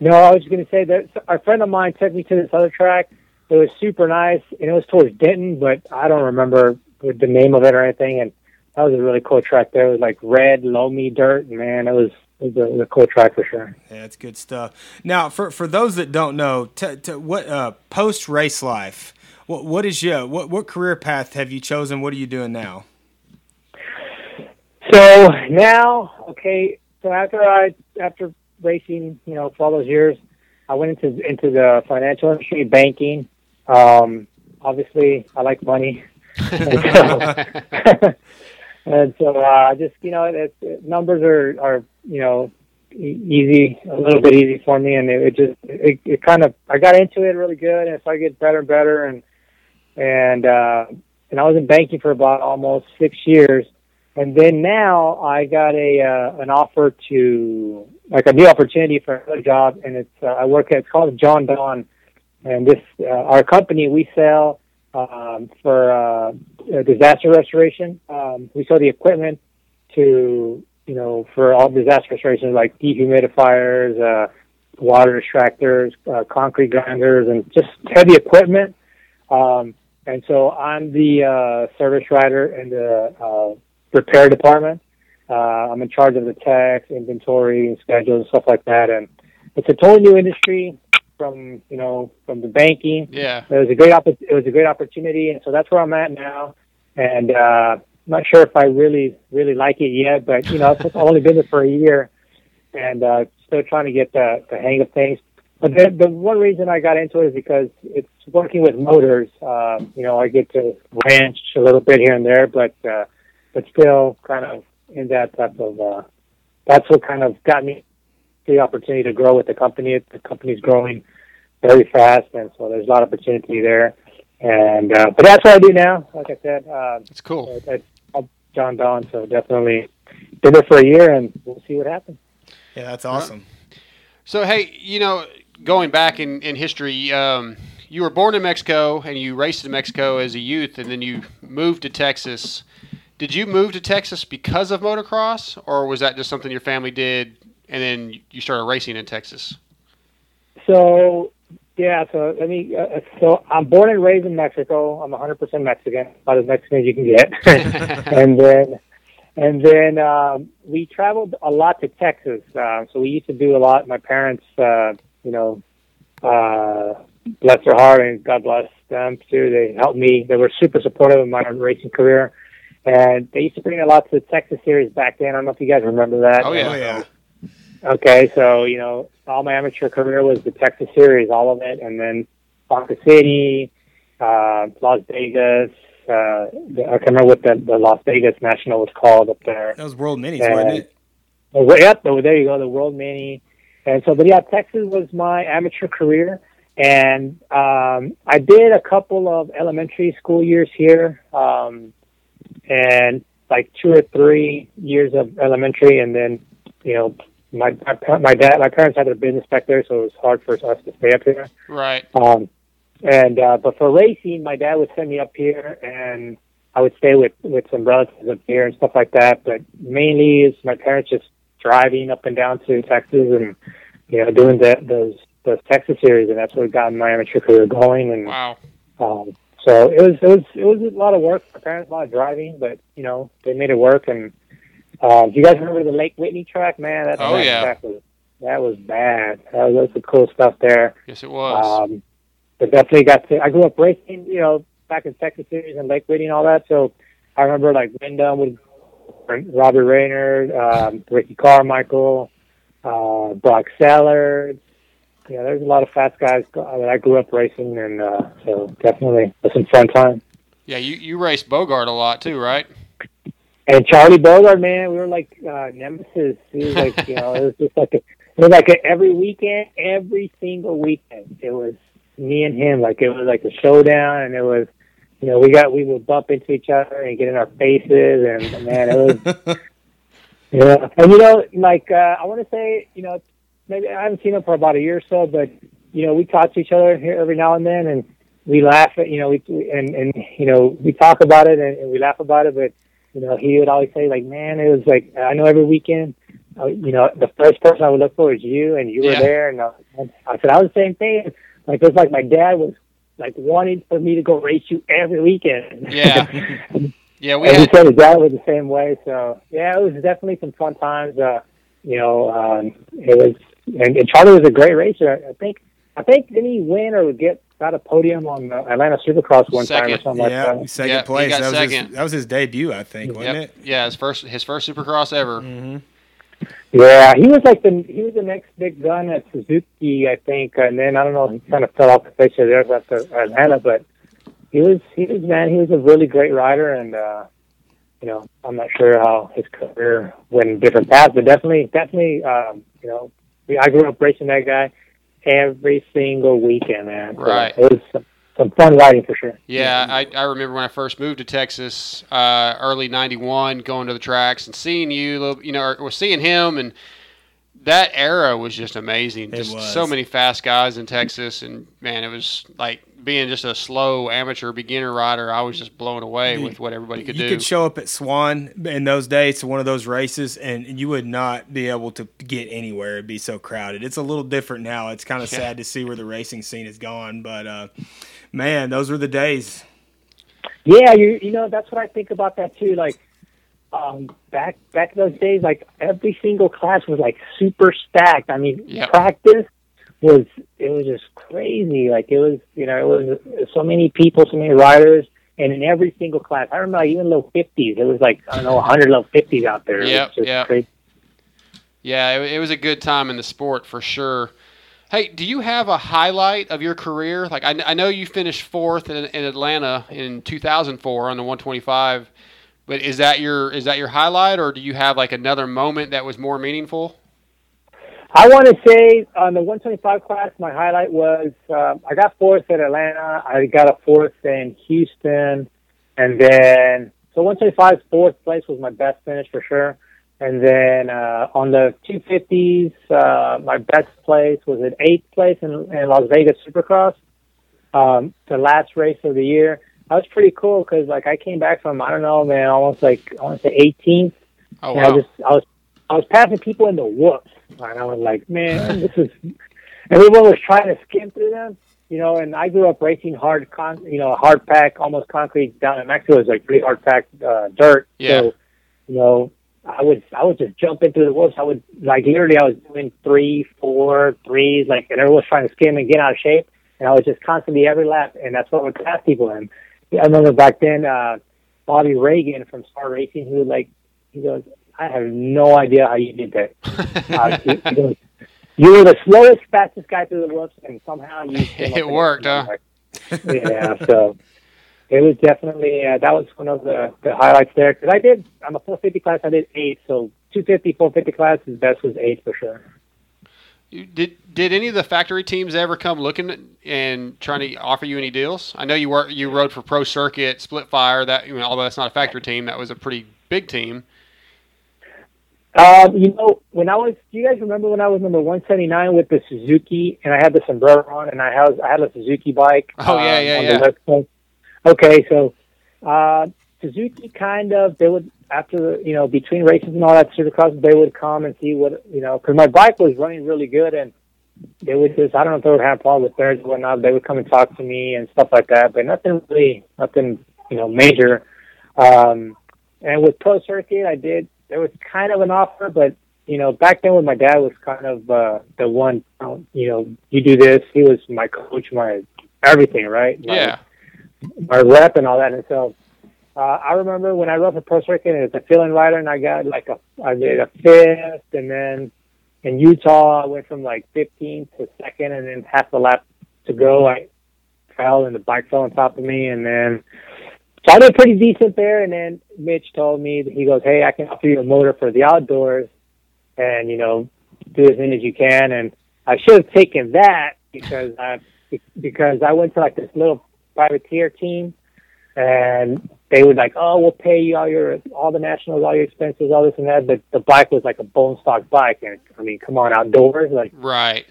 Speaker 8: No, I was going to say that a friend of mine took me to this other track. It was super nice, and it was towards Denton, but I don't remember the name of it or anything. And that was a really cool track. There it was like red, loamy dirt. Man, it was it was a, it was a cool track for sure.
Speaker 1: Yeah, it's good stuff. Now, for for those that don't know, t- t- what uh, post race life? What what is your what what career path have you chosen? What are you doing now?
Speaker 8: So now, okay. So after I after racing, you know, for all those years, I went into into the financial industry, banking. Um, obviously, I like money, and so, and so uh, just you know, it, it, numbers are are you know easy, a little bit easy for me, and it, it just it, it kind of I got into it really good, and it started getting better and better, and and uh, and I was in banking for about almost six years. And then now I got a uh, an offer to like a new opportunity for another job, and it's uh, I work at it's called Jon-Don, and this uh, our company we sell um, for uh, disaster restoration. Um, we sell the equipment to you know for all disaster restoration like dehumidifiers, uh, water extractors, uh, concrete grinders, and just heavy equipment. Um, and so I'm the uh, service writer in the uh, repair department. Uh, I'm in charge of the tax, inventory, and schedules and stuff like that. And it's a totally new industry from you know from the banking.
Speaker 2: Yeah.
Speaker 8: It was a great opp- it was a great opportunity, and so that's where I'm at now. And uh, I'm not sure if I really really like it yet, but you know I've only been there for a year, and uh, still trying to get the, the hang of things. But the, the one reason I got into it is because it's working with motors. Um, you know, I get to ranch a little bit here and there, but uh, but still kind of in that type of. Uh, that's what kind of got me the opportunity to grow with the company. The company's growing very fast, and so there's a lot of opportunity there. And uh, but that's what I do now. Like I said, uh,
Speaker 2: It's cool.
Speaker 8: I, I'm Jon-Don, so definitely been there for a year, and we'll see what happens.
Speaker 1: Yeah, that's awesome.
Speaker 2: So hey, you know, going back in in history, um, you were born in Mexico and you raced in Mexico as a youth, and then you moved to Texas. Did you move to Texas because of motocross, or was that just something your family did, and then you started racing in Texas?
Speaker 8: So yeah, so let me. Uh, so I'm born and raised in Mexico. I'm 100% Mexican, about as Mexican as you can get. and then, and then um, we traveled a lot to Texas. Uh, so we used to do a lot. My parents, uh, you know, uh, bless their heart and God bless them too. They helped me. They were super supportive of my racing career. And they used to bring a lot to the Texas series back then. I don't know if you guys remember that.
Speaker 2: Oh, yeah.
Speaker 1: Oh yeah.
Speaker 8: Okay, so you know, all my amateur career was the Texas Series, all of it, and then Ponca City, uh, Las Vegas. Uh, the- I can't remember what the, the Las Vegas National was called up there.
Speaker 1: That was World Minis,
Speaker 8: Yeah.
Speaker 1: wasn't it?
Speaker 8: Oh, yep, oh, there you go, the World Mini. And so, but yeah, Texas was my amateur career, and um, I did a couple of elementary school years here, um, and like two or three years of elementary, and then you know, my my, dad, my parents had their business back there, so it was hard for us to stay up here.
Speaker 2: Right.
Speaker 8: Um, and uh, but for racing, my dad would send me up here, and I would stay with with some relatives up here and stuff like that. But mainly, is my parents just driving up and down to Texas and you know doing the, those those Texas series, and that's what got my amateur career going. And
Speaker 2: Wow.
Speaker 8: um, so it was it was it was a lot of work. My parents a lot of driving, but you know they made it work. And uh, do you guys remember the Lake Whitney track? Man, that,
Speaker 2: Oh,
Speaker 8: that
Speaker 2: yeah.
Speaker 8: track was that was bad. That was, that was some cool stuff there.
Speaker 2: Yes, it was.
Speaker 8: Um, but definitely got to. I grew up racing, you know, back in Texas Cities and Lake Whitney and all that. So I remember like Windham with Robbie Reynard, um, Ricky Carmichael, uh, Brock Sellards. Yeah, there's a lot of fast guys that I grew up racing, and uh, so definitely it was some fun time.
Speaker 2: yeah, you you raced Bogart a lot too, right?
Speaker 8: And Charlie Bogart, man, we were like uh, nemesis. He was like, you know, it was just like a, it was like a, every weekend, every single weekend, it was me and him. Like it was like a showdown, and it was, you know, we got we would bump into each other and get in our faces, and man, it was, yeah. And you know, like uh, I want to say, you know, maybe I haven't seen him for about a year or so, but you know, we talk to each other here every now and then, and we laugh at, you know, we and and you know, we talk about it and, and we laugh about it, but you know, he would always say like, man, it was like I know every weekend, uh, you know, the first person I would look for is you, and you were
Speaker 2: Yeah.
Speaker 8: there, and I, I said I was the same thing. Like it was like my dad was like wanting for me to go race you every weekend.
Speaker 2: Yeah. Yeah, we
Speaker 8: and he
Speaker 2: had
Speaker 8: said his dad was the same way. So yeah, it was definitely some fun times. Uh, you know, um, it was, and, and Charlie was a great racer. I think, I think didn't he win or get got a podium on the Atlanta Supercross one time or something
Speaker 1: yeah,
Speaker 8: like that?
Speaker 1: second
Speaker 2: Yeah, he
Speaker 1: place.
Speaker 2: got
Speaker 1: That was,
Speaker 2: second.
Speaker 1: His, that was his debut, I think, wasn't
Speaker 2: Yep.
Speaker 1: it?
Speaker 2: Yeah, his first his first Supercross ever.
Speaker 1: Mm-hmm.
Speaker 8: Yeah, he was like the he was the next big gun at Suzuki, I think, and then I don't know, he kind of fell off the face of the earth after Atlanta, but he was he was man, he was a really great rider, and uh, you know, I'm not sure how his career went in different paths, but definitely, definitely, um, you know, we, I grew up racing that guy every single weekend, man. So
Speaker 2: Right.
Speaker 8: It was some, some fun riding for sure.
Speaker 2: Yeah, I, I remember when I first moved to Texas, uh, early '91, going to the tracks and seeing you, little- you know, or, or seeing him, and that era was just amazing.
Speaker 1: It
Speaker 2: Just
Speaker 1: was.
Speaker 2: so many fast guys in Texas, and man, it was like being just a slow amateur beginner rider. I was just blown away
Speaker 1: Dude,
Speaker 2: with what everybody could
Speaker 1: you
Speaker 2: do.
Speaker 1: You could show up at Swan in those days to one of those races, and you would not be able to get anywhere. It'd be so crowded. It's a little different now. It's kind of
Speaker 2: Yeah.
Speaker 1: sad to see where the racing scene has gone, but uh, man, those were the days.
Speaker 8: Yeah, you you know that's what I think about that too. Like, um, back back in those days, like every single class was like super stacked. I mean,
Speaker 2: Yep.
Speaker 8: practice was it was just crazy. Like it was, you know, it was so many people, so many riders, and in every single class, I remember like, even low fifties. It was like I don't know, hundred low fifties out there. It was
Speaker 2: Yep,
Speaker 8: just
Speaker 2: yep.
Speaker 8: crazy.
Speaker 2: Yeah, it, it was a good time in the sport for sure. Hey, do you have a highlight of your career? Like, I, I know you finished fourth in, in Atlanta in 2004 on the 125, but is that your is that your highlight, or do you have like another moment that was more meaningful?
Speaker 8: I want to say on the 125 class, my highlight was uh, I got fourth at Atlanta. I got a fourth in Houston, and then so 125 fourth place was my best finish for sure. And then uh, on the 250s, uh, my best place was at eighth place in, in Las Vegas Supercross, um, the last race of the year. That was pretty cool because like I came back from I don't know man, almost like I want to say 18th.
Speaker 2: Oh
Speaker 8: And I
Speaker 2: wow!
Speaker 8: just I was I was passing people in the whoops, and I was like, man, this is. Everyone was trying to skim through them, you know. And I grew up racing hard, con, you know, hard pack, almost concrete down in Mexico. It was like pretty hard pack uh, dirt.
Speaker 2: Yeah.
Speaker 8: So, you know, I would I would just jump into the whoops. I would like literally I was doing three, four, threes, like, and everyone was trying to skim and get out of shape. And I was just constantly every lap, and that's what would pass people in. I remember back then, uh, Bobby Regan from Star Racing, who like he goes, I have no idea how you did that. Uh, he, he goes, you were the slowest, fastest guy through the whoops, and somehow you.
Speaker 2: It worked, huh?
Speaker 8: yeah, so it was definitely uh, that was one of the, the highlights there because I did. I'm a 450 class. I did eight, so 250, 450 class. His best was eight for sure.
Speaker 2: You- Did did any of the factory teams ever come looking and trying to offer you any deals? I know you were you rode for Pro Circuit, Splitfire. That you know, although that's not a factory team, that was a pretty big team.
Speaker 8: Um, you know, when I was, do you guys remember when I was number 179 with the Suzuki and I had the sombrero on and I had I had a Suzuki bike?
Speaker 2: Oh, yeah,
Speaker 8: um,
Speaker 2: yeah, yeah.
Speaker 8: The Okay, so uh, Suzuki kind of they would after the you know between races and all that supercross they would come and see what you know because my bike was running really good and they would just I don't know if they would have problems with theirs or whatnot. They would come and talk to me and stuff like that, but nothing really nothing you know major. Um, and with Pro Circuit, I did. There was kind of an offer, but you know, back then when my dad was kind of uh, the one, you know, you do this. He was my coach, my everything, right? My,
Speaker 2: Yeah,
Speaker 8: my rep and all that. And so uh, I remember when I rode for Pro Circuit and it was a fill-in rider, and I got like a, I did a fifth, and then in Utah I went from like 15th to second, and then half the lap to go, I fell and the bike fell on top of me, and then so I did pretty decent there. And then Mitch told me that he goes, "Hey, I can offer you a motor for the outdoors, and you know, do as many as you can." And I should have taken that because I because I went to like this little privateer team, and they would like, "Oh, we'll pay you all your all the nationals, all your expenses, all this and that." But the bike was like a bone stock bike, and I mean, come on, outdoors, like
Speaker 2: right.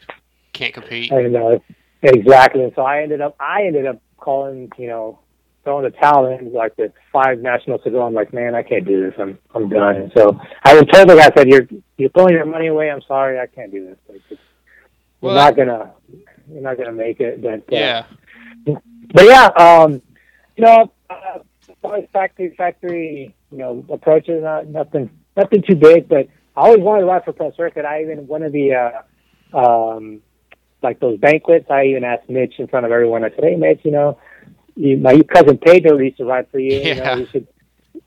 Speaker 2: Can't compete.
Speaker 8: And know exactly. And so I ended up, I ended up calling, you know, throwing the towel in like with five nationals to go. I'm like, man, I can't do this. I'm, I'm done. And so I was told the guy, I said, you're, you're throwing your money away. I'm sorry, I can't do this. Like, it's,
Speaker 2: Well,
Speaker 8: you're not gonna, you're not gonna make it. But uh,
Speaker 2: Yeah,
Speaker 8: but yeah, um, you know, uh, as factory factory, you know, approaches, not nothing, nothing too big. But I always wanted to ride for Pro Circuit. I even one of the, uh, um, like those banquets. I even asked Mitch in front of everyone. I said, "Hey, Mitch, you know, you, my cousin Pedro used to ride for you. You
Speaker 2: Yeah.
Speaker 8: know, you should."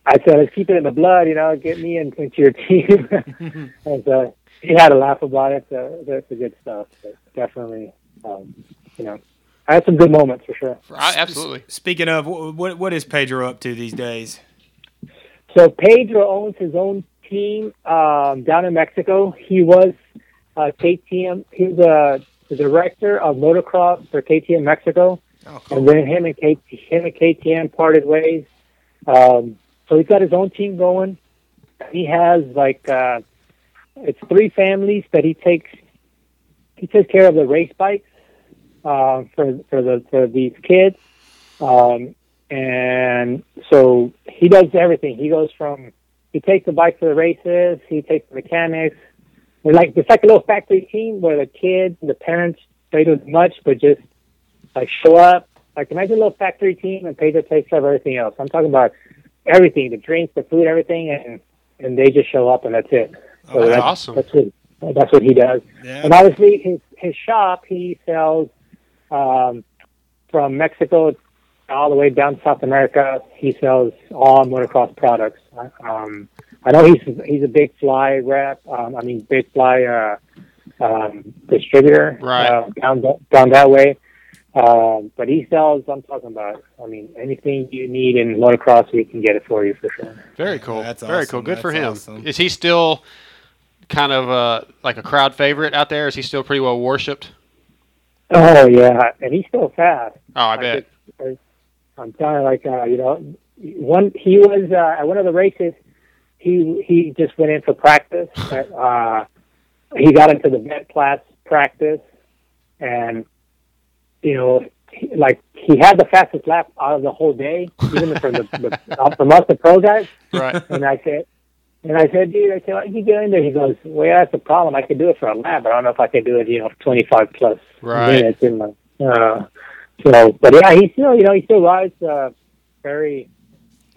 Speaker 8: I said, "Let's keep it in the blood. You know, get me in, into your team." and so he had a laugh about it. So that's the good stuff. But definitely, um, you know, I had some good moments for sure.
Speaker 2: I, absolutely.
Speaker 1: Speaking of, what what is Pedro up to these days?
Speaker 8: So Pedro owns his own team um, down in Mexico. He was uh, KTM. He was uh, the director of motocross for KTM Mexico,
Speaker 1: Oh,
Speaker 8: and then him and K- him and KTM parted ways. Um, so he's got his own team going. He has like uh, it's three families that he takes. He takes care of the race bikes uh, for for the for these kids. Um, and so he does everything. He goes from he takes the bike for the races, he takes the mechanics. We're like it's like a little factory team where the kids and the parents they do much but just like show up. Like imagine a little factory team and Pedro takes care of everything else. I'm talking about everything, the drinks, the food, everything, and and they just show up and that's it. So
Speaker 2: Oh, that's
Speaker 8: that's
Speaker 2: awesome.
Speaker 8: That's what that's what he does.
Speaker 1: Yeah.
Speaker 8: And obviously, his his shop he sells um, from Mexico all the way down to South America. He sells all motocross products. Um, I know he's he's a big fly rep. Um, I mean, big fly uh, um, distributor
Speaker 2: Right.
Speaker 8: uh, down down that way. Um, but he sells. I'm talking about. I mean, anything you need in motocross, we can get it for you for sure.
Speaker 2: Very cool.
Speaker 1: That's
Speaker 2: Very
Speaker 1: awesome.
Speaker 2: cool. Good for him.
Speaker 1: awesome.
Speaker 2: Is he still kind of uh, like a crowd favorite out there? Is he still pretty well worshipped?
Speaker 8: Oh yeah, and he's still fast.
Speaker 2: Oh, I
Speaker 8: Like,
Speaker 2: bet.
Speaker 8: it's- I'm telling you, like uh, you know, one he was uh, at one of the races. He he just went in for practice. uh, he got into the vet class practice, and you know, he, like he had the fastest lap out of the whole day, even from the, the uh, from us the pro guys.
Speaker 2: Right.
Speaker 8: And I said, and I said, dude, I said, why you get in there? He goes, well, yeah, that's the problem. I can do it for a lap, but I don't know if I can do it, you know, 25 plus
Speaker 2: Right.
Speaker 8: minutes in my, uh, so, but yeah, he still, you know, he still rides, uh, very,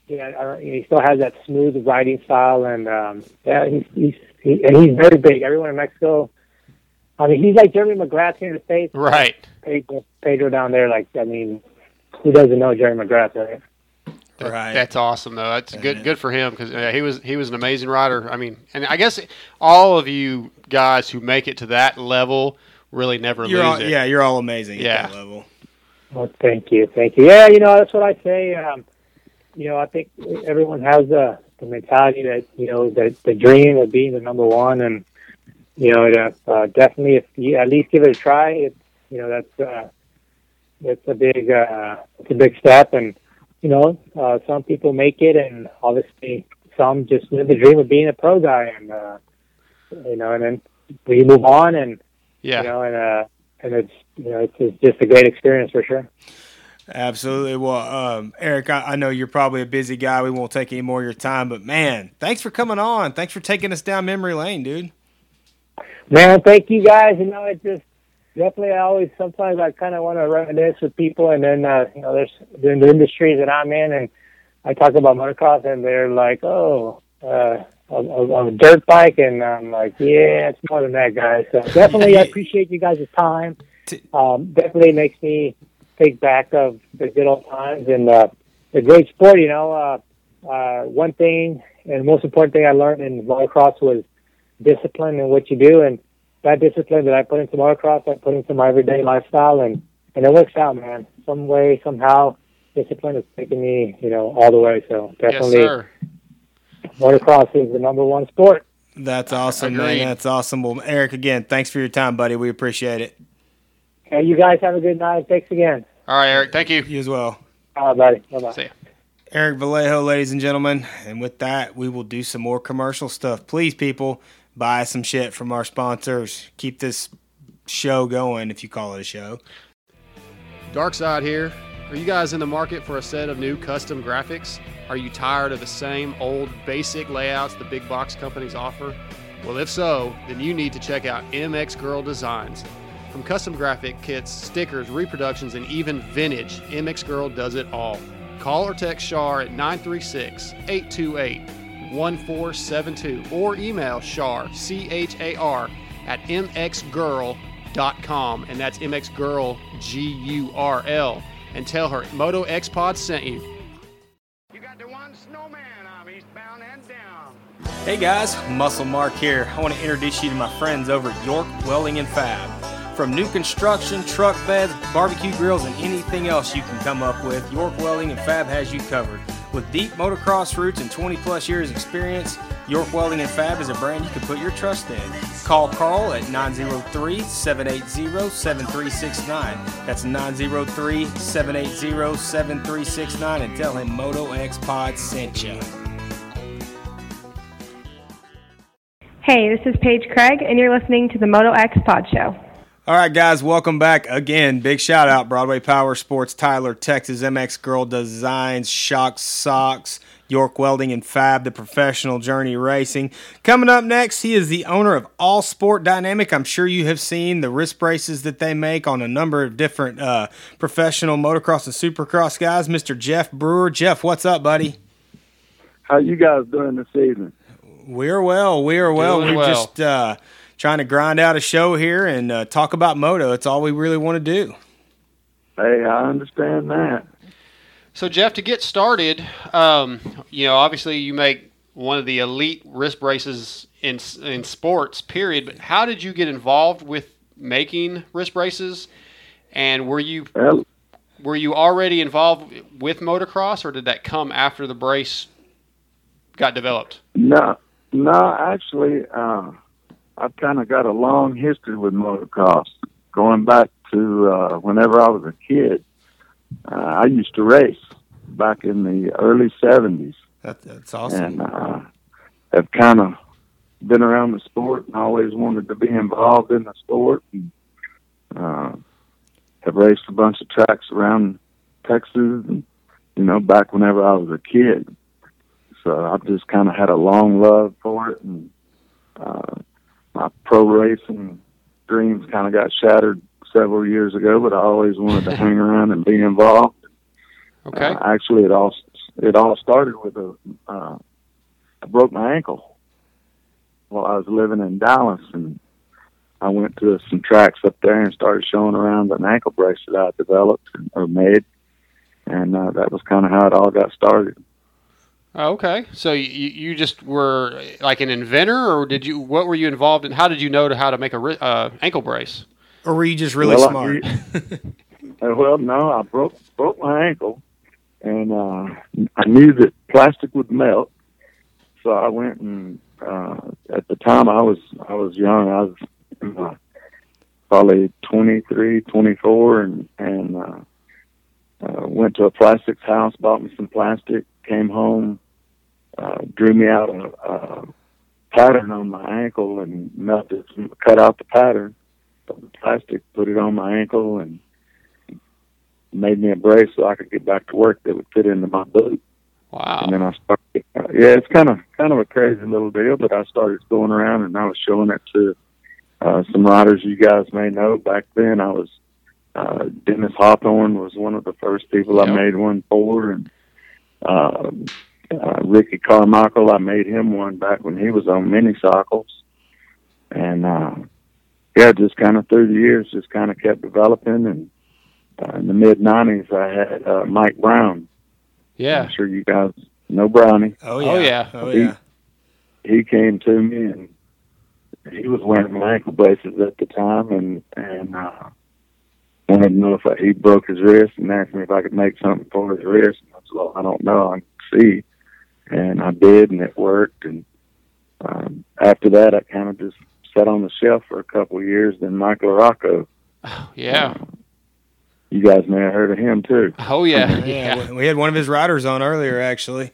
Speaker 8: yeah, uh, he still has that smooth riding style and, um, yeah, he's, he's, he, and he's very big. Everyone in Mexico, I mean, he's like Jeremy McGrath here in the States.
Speaker 2: Right.
Speaker 8: Pedro, Pedro down there, like, I mean, who doesn't know Jeremy McGrath, right?
Speaker 2: That-
Speaker 1: Right.
Speaker 2: That's awesome, though. That's good. Good for him because uh, he was he was an amazing rider. I mean, and I guess all of you guys who make it to that level really never
Speaker 1: You're
Speaker 2: lose
Speaker 1: all,
Speaker 2: it.
Speaker 1: yeah, you're all amazing
Speaker 2: Yeah.
Speaker 1: at that level.
Speaker 8: Well, thank you, thank you. Yeah, you know that's what I say. Um, you know, I think everyone has the the mentality that you know the the dream of being the number one, and you know, uh, definitely if you at least give it a try, it's you know that's uh, it's a big uh, it's a big step, and you know, uh, some people make it, and obviously some just live the dream of being a pro guy, and uh, you know, and then we move on, and
Speaker 2: Yeah.
Speaker 8: you know, and uh, and it's you know it's, it's just a great experience for sure.
Speaker 1: Absolutely. Well, um, Eric, I, I know you're probably a busy guy. We won't take any more of your time, but man, thanks for coming on. Thanks for taking us down memory lane, dude.
Speaker 8: Man, thank you guys. You know, it just definitely. I always sometimes I kind of want to reminisce with people, and then uh, you know, there's in the industry that I'm in, and I talk about motocross, and they're like, "Oh, uh, a, a, a dirt bike," and I'm like, "Yeah, it's more than that, guys." So definitely, I appreciate you guys' time. Um, definitely makes me think back of the good old times and uh, the great sport. You know, uh, uh, one thing and the most important thing I learned in motocross was discipline in what you do and that discipline that I put into motocross, I put into my everyday lifestyle and, and it works out, man. Some way, somehow, discipline is taking me, you know, all the way. So
Speaker 2: Yes,
Speaker 8: definitely
Speaker 2: sir.
Speaker 8: motocross is the number one sport.
Speaker 1: That's awesome,
Speaker 2: Agreed.
Speaker 1: man. That's awesome. Well, Eric, again, thanks for your time, buddy. We appreciate it.
Speaker 8: Hey, you guys have a good night. Thanks again.
Speaker 2: All right, Eric. Thank you.
Speaker 1: You as well.
Speaker 8: All right, buddy. Bye bye.
Speaker 2: See ya.
Speaker 1: Eric Vallejo, ladies and gentlemen. And with that, we will do some more commercial stuff. Please, people, buy some shit from our sponsors. Keep this show going, if you call it a show.
Speaker 2: Dark Side here. Are you guys in the market for a set of new custom graphics? Are you tired of the same old basic layouts the big box companies offer? Well, if so, then you need to check out MX Gurl Designs. From custom graphic kits, stickers, reproductions, and even vintage, MX Gurl does it all. Call or text Char at 936 828 1472 or email Char, C H A R, at mxgurl.com, and that's mxgurl, G U R L, and tell her Moto Xpod sent you.
Speaker 1: Hey guys, Muscle Mark here. I want to introduce you to my friends over at York Welding and Fab. From new construction, truck beds, barbecue grills, and anything else you can come up with, York Welding and Fab has you covered. With deep motocross roots and 20 plus years experience, York Welding and Fab is a brand you can put your trust in. Call Carl at 903-780-7369. That's 903-780-7369 and tell him Moto Xpod sent you.
Speaker 9: Hey, this is Paige Craig, and you're listening to the Moto Xpod Show.
Speaker 1: All right, guys, welcome back again. Big shout out, Broadway Power Sports, Tyler, Texas, MX Gurl Designs, Shock Socks, York Welding and Fab, the professional journey racing. Coming up next, he is the owner of All Sport Dynamic. I'm sure you have seen the wrist braces that they make on a number of different uh, professional motocross and supercross guys. Mr. Jeff Brewer. Jeff, what's up, buddy?
Speaker 10: how you guys doing this evening?
Speaker 1: We're well. We are well.
Speaker 2: Doing
Speaker 1: We're
Speaker 2: well.
Speaker 1: just uh, trying to grind out a show here and uh, talk about moto. It's all we really want to do.
Speaker 10: Hey, I understand that.
Speaker 2: So Jeff, to get started, um, you know, obviously you make one of the elite wrist braces in in sports. Period. But how did you get involved with making wrist braces? And were you
Speaker 10: Well,
Speaker 2: were you already involved with motocross, or did that come after the brace got developed?
Speaker 10: no, no, actually, uh, I've kind of got a long history with motocross, going back to uh, whenever I was a kid. Uh, I used to race back in the early '70s,
Speaker 1: That, that's awesome.
Speaker 10: and uh, have kind of been around the sport and always wanted to be involved in the sport. And, uh, have raced a bunch of tracks around Texas, and you know, back whenever I was a kid. So I've just kind of had a long love for it, and uh, my pro racing dreams kind of got shattered several years ago. But I always wanted to hang around and be involved.
Speaker 2: Okay.
Speaker 10: Uh, actually, it all it all started with a uh, I broke my ankle while I was living in Dallas, and I went to some tracks up there and started showing around an ankle brace that I developed or made, and uh, that was kind of how it all got started.
Speaker 2: Oh, Okay, so you, you just were like an inventor, or did you? What were you involved in? How did you know to how to make a uh, ankle brace?
Speaker 1: Or were you just really
Speaker 10: Well,
Speaker 1: smart?
Speaker 10: Uh, well, no, I broke broke my ankle, and uh, I knew that plastic would melt, so I went and uh, at the time I was I was young. I was in my, probably 23, 24, and and uh, uh, went to a plastics house, bought me some plastic, came home, uh, drew me out a, a pattern on my ankle, and melted, cut out the pattern, put the plastic, put it on my ankle, and made me a brace so I could get back to work that would fit into my boot.
Speaker 2: Wow.
Speaker 10: And then I started. Uh, yeah, it's kind of kind of a crazy little deal, but I started going around and I was showing it to uh, some riders you guys may know. Back then, I was uh, Dennis Hawthorne was one of the first people I made one for, and uh, uh, Ricky Carmichael. I made him one back when he was on mini cycles, and uh, yeah, just kind of through the years, just kind of kept developing. And uh, in the mid '90s, I had uh, Mike Brown.
Speaker 2: Yeah.
Speaker 10: I'm sure you guys know Brownie.
Speaker 1: Oh yeah.
Speaker 2: Oh, yeah.
Speaker 1: Oh yeah.
Speaker 10: He came to me and he was wearing my ankle braces at the time and and uh, wanted to know if I, he broke his wrist and asked me if I could make something for his wrist. And I said, "Well, I don't know. I can see." And I did, and it worked. And um, after that, I kind of just sat on the shelf for a couple of years. Then Michael Rocco,
Speaker 2: Yeah.
Speaker 10: you guys may have heard of him too.
Speaker 2: Oh yeah.
Speaker 1: Yeah,
Speaker 2: Yeah.
Speaker 1: we- we had one of his riders on earlier, actually.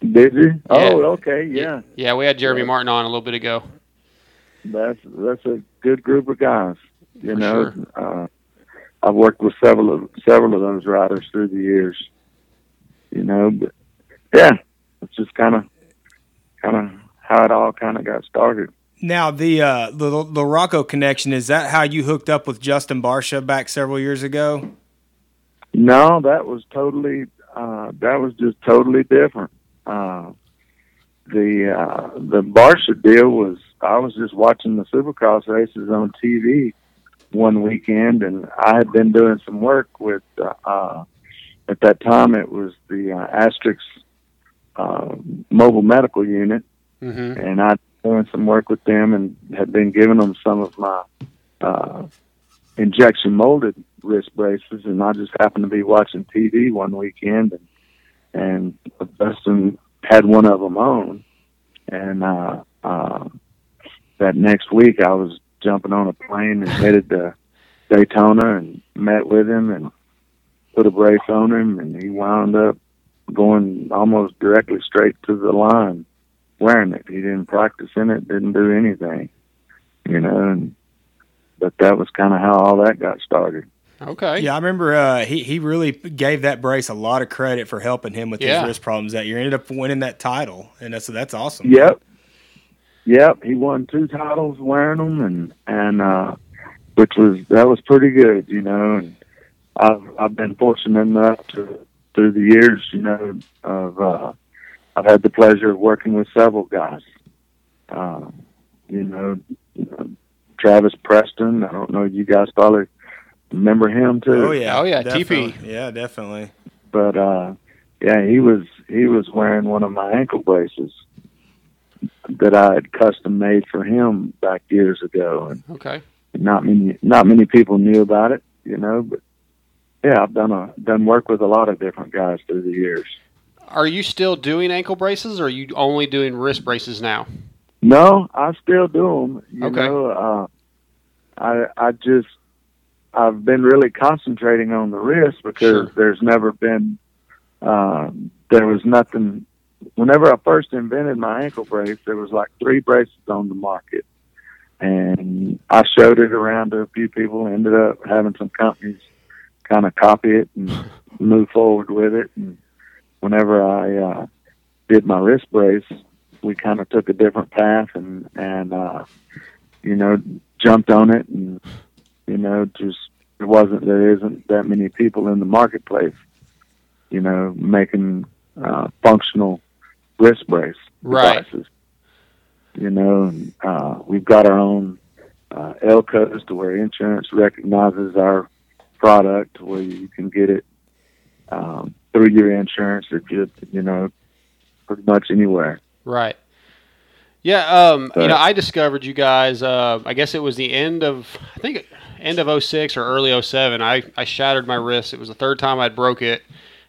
Speaker 10: Did you? Oh, okay, yeah.
Speaker 2: Yeah. We had Jeremy Martin on a little bit ago.
Speaker 10: that's that's a good group of guys. You
Speaker 2: For
Speaker 10: know, uh, I've worked with several of several of those riders through the years. You know, but yeah, it's just kind of kind of how it all kind of got started.
Speaker 1: Now the uh, the the Rocco connection is that how you hooked up with Justin Barcia back several years ago?
Speaker 10: No, that was totally uh, that was just totally different. Uh, the uh, the Barcia deal was I was just watching the Supercross races on TV one weekend, and I had been doing some work with. Uh, uh, at that time, it was the uh, Asterisk uh, mobile medical unit,
Speaker 2: Mm-hmm.
Speaker 10: and I'd doing some work with them, and had been giving them some of my uh, injection molded wrist braces, and I just happened to be watching TV one weekend, and and Dustin had one of them on, and uh, uh, that next week I was jumping on a plane and headed to Daytona and met with him and put a brace on him, and he wound up going almost directly straight to the line wearing it. He didn't practice in it, didn't do anything, you know. And, but that was kind of how all that got started.
Speaker 2: Okay.
Speaker 1: Yeah, I remember uh, he he really gave that brace a lot of credit for helping him with
Speaker 2: Yeah.
Speaker 1: his wrist problems that year. Ended up winning that title, and that's that's awesome.
Speaker 10: Yep. Yep, he won two titles wearing them, and and uh, which was that was pretty good, you know. And I've I've been fortunate enough to through the years, you know, of uh, I've had the pleasure of working with several guys. Uh, you know, Travis Preston. I don't know. You guys probably remember him too.
Speaker 1: Oh yeah,
Speaker 2: Oh, yeah,
Speaker 1: definitely.
Speaker 2: TP.
Speaker 1: Yeah, definitely.
Speaker 10: But uh, yeah, he was he was wearing one of my ankle braces that I had custom made for him back years ago, and
Speaker 2: Okay.
Speaker 10: not many not many people knew about it. You know, but yeah, I've done a done work with a lot of different guys through the years.
Speaker 2: Are you still doing ankle braces, or are you only doing wrist braces now?
Speaker 10: No, I still do them. You
Speaker 2: Okay.
Speaker 10: know, uh, I I just I've been really concentrating on the wrist because
Speaker 2: Sure.
Speaker 10: there's never been um, there was nothing. Whenever I first invented my ankle brace, there was like three braces on the market, and I showed it around to a few people. Ended up having some companies kind of copy it and move forward with it. And whenever I uh, did my wrist brace, we kind of took a different path and and uh, you know jumped on it and you know just there wasn't there isn't that many people in the marketplace you know making uh, functional wrist brace
Speaker 2: Right.
Speaker 10: devices. You know, and, uh, we've got our own uh, L codes to where insurance recognizes our product, where you can get it um, through your insurance or you you know pretty much anywhere.
Speaker 2: Right. Yeah, um, you know, I discovered you guys. Uh, I guess it was the end of, I think, end of 06 or early 07. I, I shattered my wrist. It was the third time I'd broke it,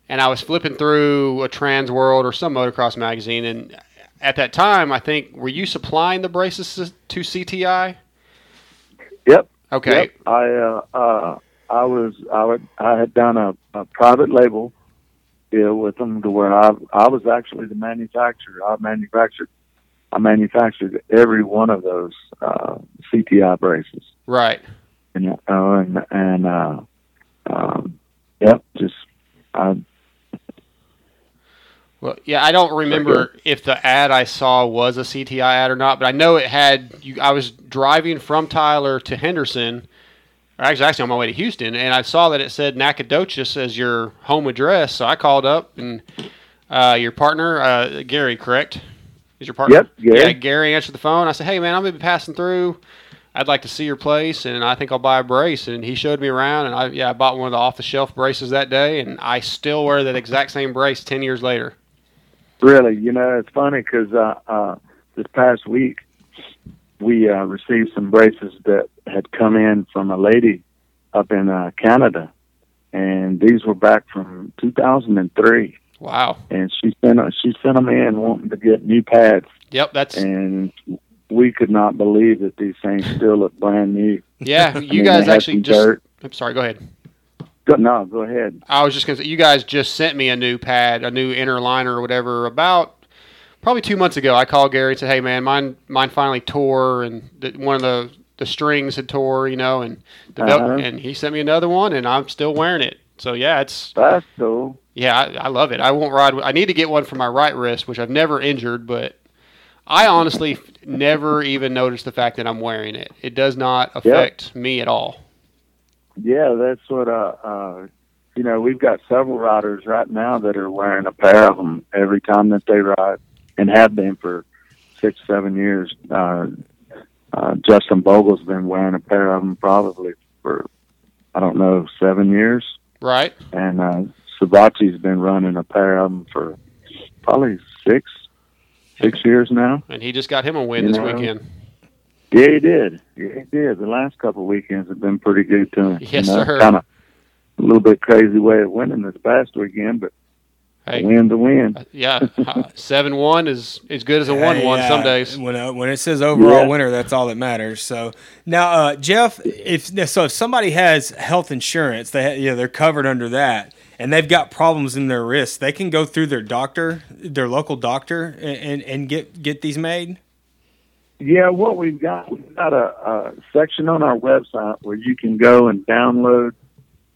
Speaker 2: and I was flipping through a Trans World or some motocross magazine, and at that time, I think, were you supplying the braces to CTI?
Speaker 10: Yep.
Speaker 2: Okay.
Speaker 10: Yep. I uh, uh, I was I would I had done a, a private label deal with them to where I I was actually the manufacturer. I manufactured I manufactured every one of those uh, CTI braces.
Speaker 2: Right.
Speaker 10: And uh, and and uh, um, yep, just I
Speaker 2: Well, yeah, I don't remember if the ad I saw was a CTI ad or not, but I know it had. You, I was driving from Tyler to Henderson, or actually, actually on my way to Houston, and I saw that it said Nacogdoches as your home address. So I called up, and uh, your partner, uh, Gary, correct? Is your partner?
Speaker 10: Yep, Gary.
Speaker 2: Yeah, Gary answered the phone. I said, "Hey, man, I'm gonna be passing through. I'd like to see your place, and I think I'll buy a brace." And he showed me around, and I yeah, I bought one of the off the shelf braces that day, and I still wear that exact same brace ten years later.
Speaker 10: Really, you know, it's funny because uh, uh, this past week we uh, received some braces that had come in from a lady up in uh, Canada, and these were back from 2003.
Speaker 2: Wow.
Speaker 10: And she sent she sent them in wanting to get new pads,
Speaker 2: Yep, that's
Speaker 10: and we could not believe that these things still look brand new.
Speaker 2: yeah.
Speaker 10: I
Speaker 2: You
Speaker 10: mean,
Speaker 2: guys actually just.
Speaker 10: dirt.
Speaker 2: I'm sorry. Go ahead.
Speaker 10: Go, no, go ahead.
Speaker 2: I was just gonna say you guys just sent me a new pad, a new inner liner or whatever about probably two months ago. I called Gary and said, "Hey man, mine mine finally tore and one of the the strings had tore, you know, and the
Speaker 10: Uh-huh.
Speaker 2: and he sent me another one and I'm still wearing it. So yeah, it's
Speaker 10: That's cool.
Speaker 2: yeah, I, I love it. I won't ride. I need to get one for my right wrist, which I've never injured, but I honestly never even noticed the fact that I'm wearing it. It does not affect me at all.
Speaker 10: Yeah, that's what uh, uh you know, we've got several riders right now that are wearing a pair of them every time that they ride and have been for six, seven years. Uh, uh, Justin Bogle's been wearing a pair of them probably for, I don't know, seven years.
Speaker 2: Right?
Speaker 10: And uh, Savatgy's been running a pair of them for probably six, six years now.
Speaker 2: And he just got him a win
Speaker 10: You
Speaker 2: this
Speaker 10: know,
Speaker 2: weekend.
Speaker 10: Yeah, he did. Yeah, he did. The last couple of weekends have been pretty good to him.
Speaker 2: Yes,
Speaker 10: you know,
Speaker 2: sir.
Speaker 10: Kind of a little bit crazy way of winning this past weekend, but
Speaker 2: Hey.
Speaker 10: win to win.
Speaker 2: Yeah, seven one is as good as a one one
Speaker 1: Hey,
Speaker 2: some
Speaker 1: uh,
Speaker 2: days.
Speaker 1: When uh, when it says overall
Speaker 10: Yeah.
Speaker 1: winner, that's all that matters. So now, uh, Jeff, if so, if somebody has health insurance, they ha- you know they're covered under that, and they've got problems in their wrists, they can go through their doctor, their local doctor, and and, and get get these made.
Speaker 10: Yeah, what we've got, we've got a, a section on our website where you can go and download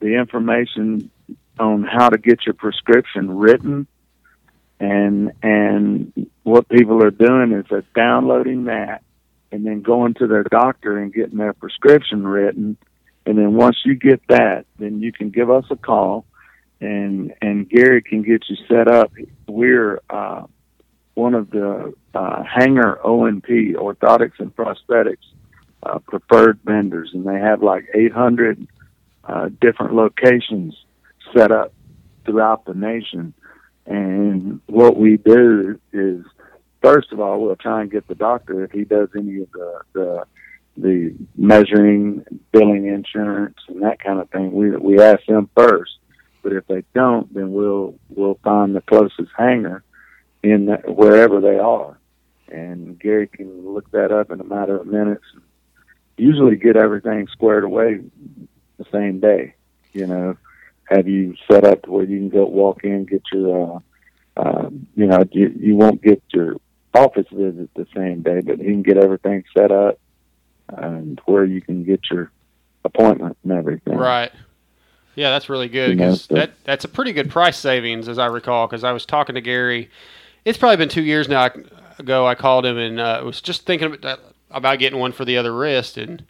Speaker 10: the information on how to get your prescription written. And and what people are doing is they're downloading that and then going to their doctor and getting their prescription written. And then once you get that, then you can give us a call and and Gary can get you set up. We're uh one of the uh, Hanger O&P orthotics and prosthetics uh, preferred vendors, and they have like 800 uh, different locations set up throughout the nation. And what we do is, first of all, we'll try and get the doctor if he does any of the the, the measuring, billing insurance, and that kind of thing. We we ask them first, but if they don't, then we'll we'll find the closest hanger in the, wherever they are, and Gary can look that up in a matter of minutes. Usually, get everything squared away the same day. You know, have you set up to where you can go walk in, get your, uh, uh, you know, you, you won't get your office visit the same day, but he can get everything set up and where you can get your appointment and everything.
Speaker 2: Right. Yeah, that's really good
Speaker 10: You know,
Speaker 2: because
Speaker 10: so-
Speaker 2: that that's a pretty good price savings, as I recall. Because I was talking to Gary, it's probably been two years now ago. I called him and uh, was just thinking about, about getting one for the other wrist, and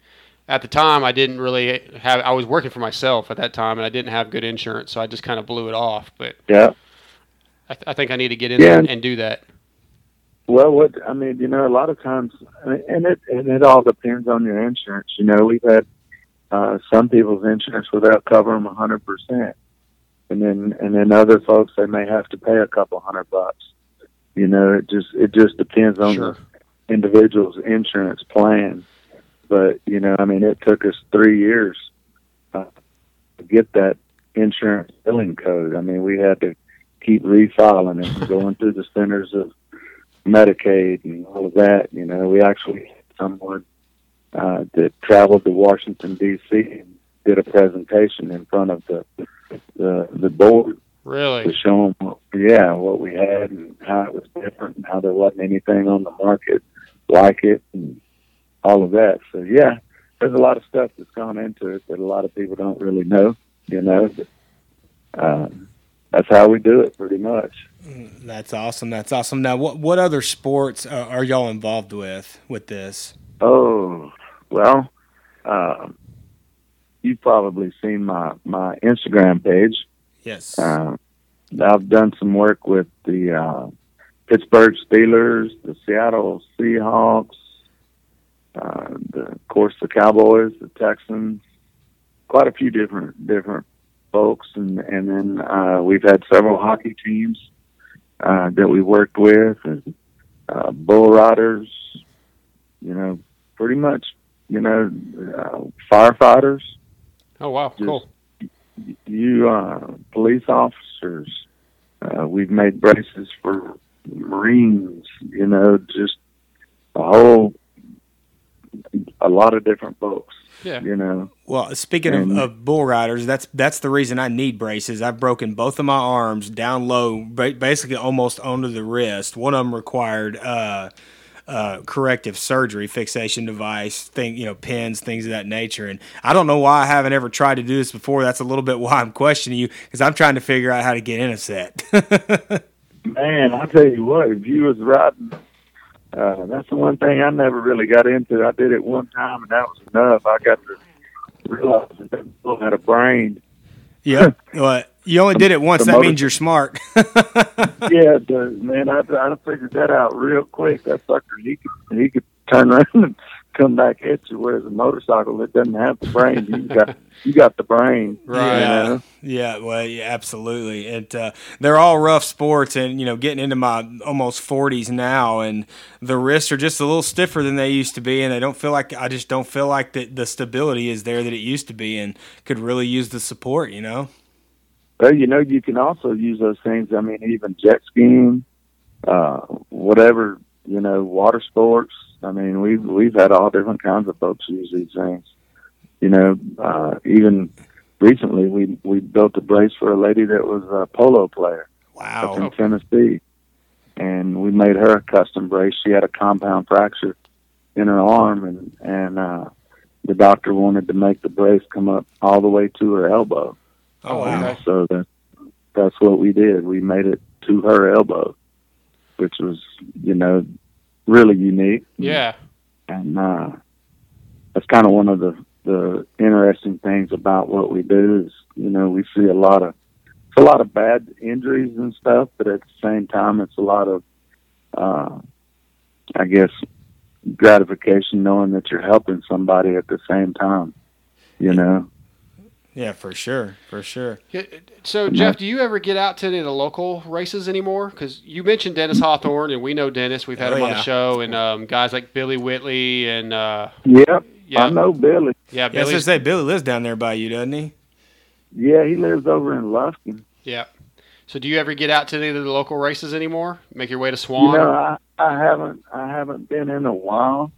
Speaker 2: at the time I didn't really have. I was working for myself at that time, and I didn't have good insurance, so I just kind of blew it off. But
Speaker 10: Yeah.
Speaker 2: I, th- I think I need to get in
Speaker 10: Yeah.
Speaker 2: there and, do that.
Speaker 10: Well, what I mean, you know, a lot of times, and it and it all depends on your insurance. You know, we've had uh, some people's insurance without cover them a hundred percent, and then and then other folks they may have to pay a couple hundred bucks. You know, it just it just depends on
Speaker 2: Sure.
Speaker 10: the individual's insurance plan. But you know, I mean, it took us three years uh, to get that insurance billing code. I mean, we had to keep refiling it, going through the centers of Medicaid and all of that. You know, we actually had someone uh, that traveled to Washington D.C. and did a presentation in front of the the, the board
Speaker 2: Really?
Speaker 10: to show them, what, yeah, what we had and how it was different and how there wasn't anything on the market like it and all of that. So yeah, there's a lot of stuff that's gone into it that a lot of people don't really know. You know, but, um, that's how we do it pretty much.
Speaker 1: That's awesome. That's awesome. Now, what what other sports uh, are y'all involved with with this?
Speaker 10: Oh, well, um, you've probably seen my, my Instagram page.
Speaker 1: Yes.
Speaker 10: Uh, I've done some work with the uh, Pittsburgh Steelers, the Seattle Seahawks, uh, the, of course, the Cowboys, the Texans, quite a few different different folks, and and then uh, we've had several hockey teams uh, that we worked with, and uh, bull riders, you know, pretty much, you know, uh, firefighters,
Speaker 2: Oh wow,
Speaker 10: Just-
Speaker 2: cool.
Speaker 10: you uh, police officers. Uh, we've made braces for Marines. You know, just a whole, a lot of different folks.
Speaker 2: Yeah.
Speaker 10: You know,
Speaker 1: Well, speaking of,
Speaker 10: And-
Speaker 1: of bull riders, that's that's the reason I need braces. I've broken both of my arms down low, basically almost onto the wrist. One of them required uh, uh, corrective surgery, fixation device, thing, you know, pins, things of that nature. And I don't know why I haven't ever tried to do this before. That's a little bit why I'm questioning you because I'm trying to figure out how to get in a set.
Speaker 10: man, I tell you what, if you was riding, uh, that's the one thing I never really got into. I did it one time, and that was enough. I got to realize that that bull had a brain.
Speaker 1: yeah, well, you only did it once. That means you're smart.
Speaker 10: yeah, it does, man. I I figured that out real quick. That sucker, he could he could turn around and come back at you. Whereas a motorcycle, that doesn't have the brain. You got you got the brain,
Speaker 2: Right.
Speaker 10: You
Speaker 1: Yeah,
Speaker 10: know?
Speaker 1: yeah, well, yeah, absolutely. And uh, they're all rough sports, and you know, getting into my almost forties now, and the wrists are just a little stiffer than they used to be, and I don't feel like I just don't feel like that the stability is there that it used to be, and could really use the support. You know,
Speaker 10: Well, you know, you can also use those things. I mean, even jet skiing, uh, whatever, you know, water sports. I mean, we've we've had all different kinds of folks use these things. You know, uh, even recently we we built a brace for a lady that was a polo player up in Tennessee, and we made her a custom brace. She had a compound fracture in her arm, and and uh, the doctor wanted to make the brace come up all the way to her elbow.
Speaker 1: oh wow,
Speaker 10: So that that's what we did. We made it to her elbow, which was you know really unique.
Speaker 2: Yeah.
Speaker 10: and uh, that's kind of one of the the interesting things about what we do is you know we see a lot of it's a lot of bad injuries and stuff, but at the same time it's a lot of uh, I guess, gratification knowing that you're helping somebody at the same time. You know.
Speaker 1: Yeah, for sure, for sure.
Speaker 2: So, Jeff, do you ever get out to any of the local races anymore? Because you mentioned Dennis Hawthorne, and we know Dennis. We've had
Speaker 1: Oh,
Speaker 2: him on
Speaker 1: yeah.
Speaker 2: the show, and um, guys like Billy Whitley and uh,
Speaker 10: Yep.
Speaker 2: Yeah.
Speaker 10: I know Billy.
Speaker 2: yeah,
Speaker 1: Yeah, I was
Speaker 2: Billy.
Speaker 1: gonna say Billy lives down there by you, doesn't he?
Speaker 10: Yeah, he lives over in Lufkin.
Speaker 2: Yeah. So, do you ever get out to any of the local races anymore? Make your way to Swan?
Speaker 10: You know, I, I haven't I haven't been in a while,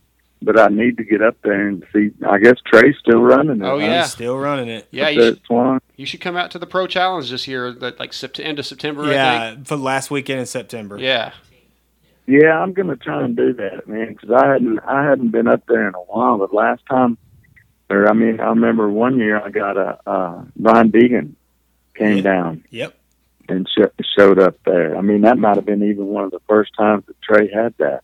Speaker 10: but I need to get up there and see. I guess Trey's still running it.
Speaker 2: Oh,
Speaker 10: huh?
Speaker 2: yeah.
Speaker 1: He's still running it.
Speaker 2: yeah, you should, you should come out to the Pro Challenge this year, that like sept- end of September. I
Speaker 1: Yeah,
Speaker 2: think.
Speaker 1: for last weekend in September.
Speaker 2: Yeah.
Speaker 10: Yeah, I'm gonna try and do that, man, because I hadn't I hadn't been up there in a while. But last time, or I mean, I remember one year I got a uh, Brian Deegan came
Speaker 1: Yeah.
Speaker 10: down
Speaker 1: Yep.
Speaker 10: and sh- showed up there. I mean, that might have been even one of the first times that Trey had that.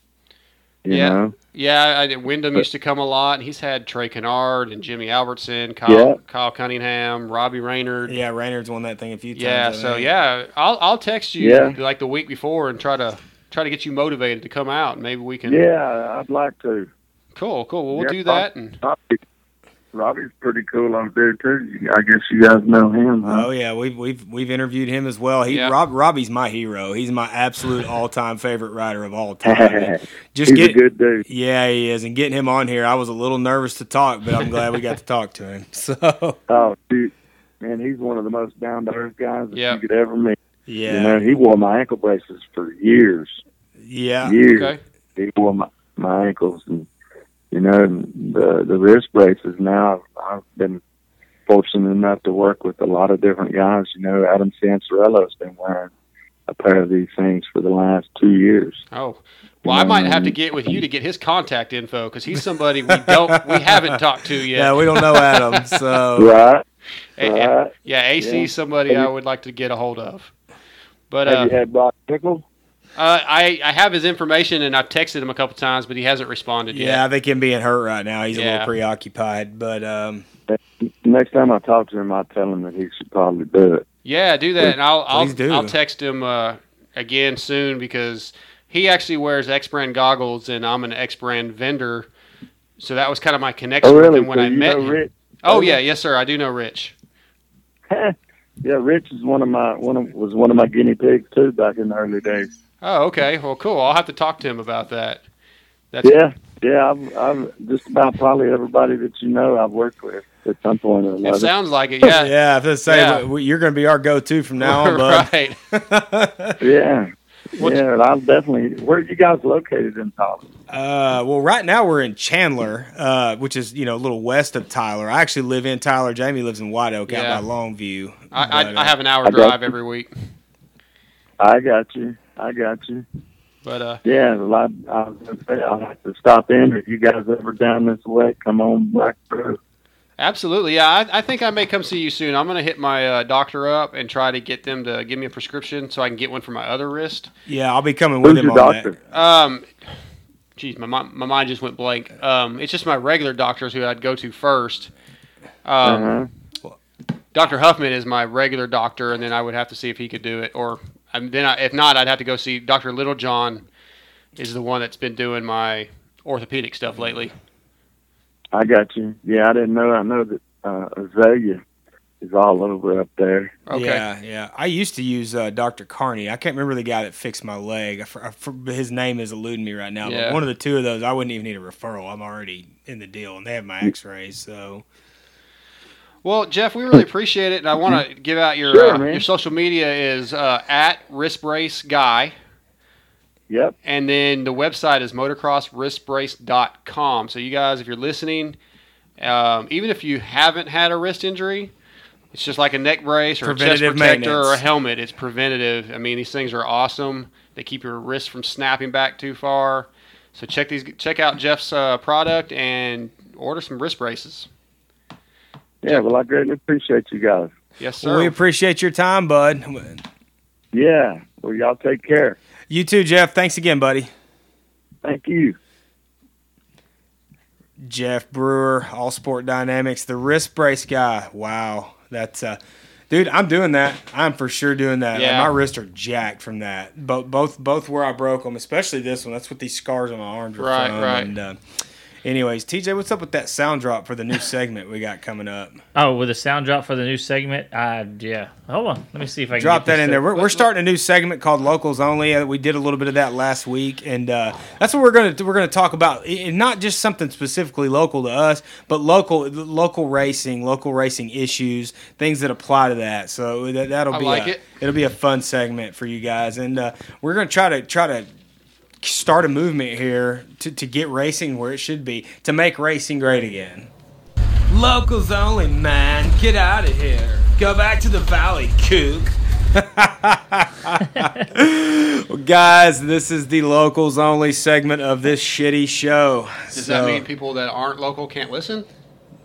Speaker 10: You
Speaker 2: Yeah.
Speaker 10: know?
Speaker 2: Yeah, I did. Windham used to come a lot. and He's had Trey Canard and Jimmy Albertson, Kyle,
Speaker 10: Yeah.
Speaker 2: Kyle Cunningham, Robbie Reynard.
Speaker 1: Yeah, Reynard's won that thing a few times.
Speaker 2: Yeah,
Speaker 1: I
Speaker 2: so
Speaker 1: think.
Speaker 2: yeah, I'll I'll text you
Speaker 10: Yeah.
Speaker 2: like the week before and try to try to get you motivated to come out. Maybe we can.
Speaker 10: Yeah, I'd like to.
Speaker 2: Cool, cool. Well, we'll
Speaker 10: Yeah,
Speaker 2: do that. And
Speaker 10: Robbie, Robbie's pretty cool over there too. I guess you guys know him, huh?
Speaker 1: Oh yeah, we've we've we've interviewed him as well. He
Speaker 2: Yeah.
Speaker 1: Rob Robbie's my hero. He's my absolute all time favorite rider of all time. Just
Speaker 10: He's
Speaker 1: get
Speaker 10: a good dude.
Speaker 1: yeah, he is. And getting him on here, I was a little nervous to talk, but I'm glad we got to talk to him. So
Speaker 10: Oh, dude, man, he's one of the most down to earth guys that
Speaker 2: Yep.
Speaker 10: you could ever meet.
Speaker 1: yeah,
Speaker 10: You know, he wore my ankle braces for years.
Speaker 1: yeah,
Speaker 10: years.
Speaker 2: okay,
Speaker 10: He wore my, my ankles, and you know, and the the wrist braces. Now I've, I've been fortunate enough to work with a lot of different guys. You know, Adam Cianciarulo's been wearing a pair of these things for the last two years.
Speaker 2: oh, well, I might have to get with you to get his contact info because he's somebody we don't we haven't talked to yet.
Speaker 1: yeah. We don't know Adam, so
Speaker 10: Right?
Speaker 2: A- a-
Speaker 10: right.
Speaker 2: yeah, AC
Speaker 10: Yeah.
Speaker 2: is somebody
Speaker 10: Have
Speaker 2: I would like to get a hold of. But
Speaker 10: Have
Speaker 2: uh,
Speaker 10: you had Broc Tickle?
Speaker 2: Uh, I I have his information and I've texted him a couple times, but he hasn't responded
Speaker 1: yeah,
Speaker 2: yet.
Speaker 1: I think him being hurt right now, he's a little preoccupied. But um,
Speaker 10: Next time I talk to him, I'll tell him that he should probably do it.
Speaker 2: Yeah, do that, and I'll I'll,
Speaker 1: do.
Speaker 2: I'll text him uh, again soon because he actually wears X brand goggles, and I'm an X brand vendor. So that was kind of my connection
Speaker 10: Oh, really?
Speaker 2: with him when
Speaker 10: So
Speaker 2: I
Speaker 10: you
Speaker 2: met
Speaker 10: know
Speaker 2: him.
Speaker 10: Rich?
Speaker 2: Oh yeah, yes sir, I do know Rich.
Speaker 10: yeah, Rich is one of my one of was one of my guinea pigs too back in the early days.
Speaker 2: Oh okay, well cool. I'll have to talk to him about that. That's
Speaker 10: Yeah, yeah. I've, I've just about probably everybody that you know I've worked with at some point or another.
Speaker 2: It sounds like it. Yeah.
Speaker 1: yeah, I was gonna say
Speaker 2: Yeah.
Speaker 1: w- w- you're going to be our go-to from now on, bud.
Speaker 2: right.
Speaker 10: yeah,
Speaker 2: What's-
Speaker 10: yeah. and I'll definitely. Where are you guys located in Tyler?
Speaker 1: Uh, well, right now we're in Chandler, uh, which is you know a little west of Tyler. I actually live in Tyler. Jamie lives in White Oak,
Speaker 2: Yeah.
Speaker 1: out by Longview.
Speaker 2: I,
Speaker 1: But,
Speaker 2: I, I have an hour
Speaker 10: I
Speaker 2: drive every week,
Speaker 10: I got you. I got you.
Speaker 2: but uh,
Speaker 10: Yeah, well, I, I was gonna say I'll have to stop in if you guys ever down this way. Come on back through.
Speaker 2: absolutely, yeah. I, I think I may come see you soon. I'm gonna hit my uh, doctor up and try to get them to give me a prescription so I can get one for my other wrist.
Speaker 1: yeah, I'll be coming with
Speaker 10: Who's
Speaker 1: him
Speaker 10: your
Speaker 1: on
Speaker 10: doctor?
Speaker 1: that.
Speaker 2: Um, geez, my my mind just went blank. Um, it's just my regular doctors who I'd go to first. Um,
Speaker 10: Uh-huh.
Speaker 2: Dr. Huffman is my regular doctor, and then I would have to see if he could do it, or um, then I, if not, I'd have to go see Dr. Littlejohn. Is the one that's been doing my orthopedic stuff lately.
Speaker 10: I got you. Yeah, I didn't know. I know that uh, Azalea is all over up there.
Speaker 2: Okay.
Speaker 1: Yeah, yeah. I used to use uh, Dr. Carney. I can't remember the guy that fixed my leg. I, fr- I his name is eluding me right now.
Speaker 2: Yeah.
Speaker 1: But one of the two of those, I wouldn't even need a referral. I'm already in the deal, and they have my X-rays. So
Speaker 2: Well, Jeff, we really appreciate it, and I want to give out your
Speaker 10: Sure,
Speaker 2: uh, your social media is uh, at Wrist Brace Guy.
Speaker 10: Yep.
Speaker 2: And then the website is motocrosswristbrace.com. So you guys, if you're listening, um, even if you haven't had a wrist injury, it's just like a neck brace or a chest
Speaker 1: Preventative
Speaker 2: protector or a helmet. It's preventative. I mean, these things are awesome. They keep your wrist from snapping back too far. So check these, check out Jeff's uh, product and order some wrist braces.
Speaker 10: Yeah. Well, I greatly appreciate you guys.
Speaker 2: Yes,
Speaker 1: well,
Speaker 2: sir.
Speaker 1: we appreciate your time, bud.
Speaker 10: Yeah. Well, y'all take care.
Speaker 1: You too, Jeff. Thanks again, buddy.
Speaker 10: Thank you.
Speaker 1: Jeff Brewer, All Sport Dynamics, the wrist brace guy. Wow, that's uh, Dude, I'm doing that. I'm for sure doing that. Like, my wrists are jacked from that. Both, both, both where I broke them, especially this one. That's what these scars on my arms are
Speaker 2: Right,
Speaker 1: from.
Speaker 2: right.
Speaker 1: And, uh, anyways, TJ, what's up with that sound drop for the new segment we got coming up?
Speaker 3: Oh, with a sound drop for the new segment. Uh, yeah. Hold on. Let me see if I can
Speaker 1: Drop
Speaker 3: get
Speaker 1: that
Speaker 3: this
Speaker 1: in there. We're, we're starting a new segment called Locals Only. Uh, We did a little bit of that last week, and uh, that's what we're gonna we're gonna talk about. I- I- not just something specifically local to us, but local local racing, local racing issues, things that apply to that. So that, that'll
Speaker 2: I
Speaker 1: be
Speaker 2: like
Speaker 1: a,
Speaker 2: it.
Speaker 1: it'll be a fun segment for you guys, and uh, we're gonna try to try to start a movement here to, to get racing where it should be to make racing great again. Locals only, man. Get out of here. Go back to the valley, kook. well, guys, this is the locals only segment of this shitty show.
Speaker 2: Does
Speaker 1: So-
Speaker 2: that mean people that aren't local can't listen?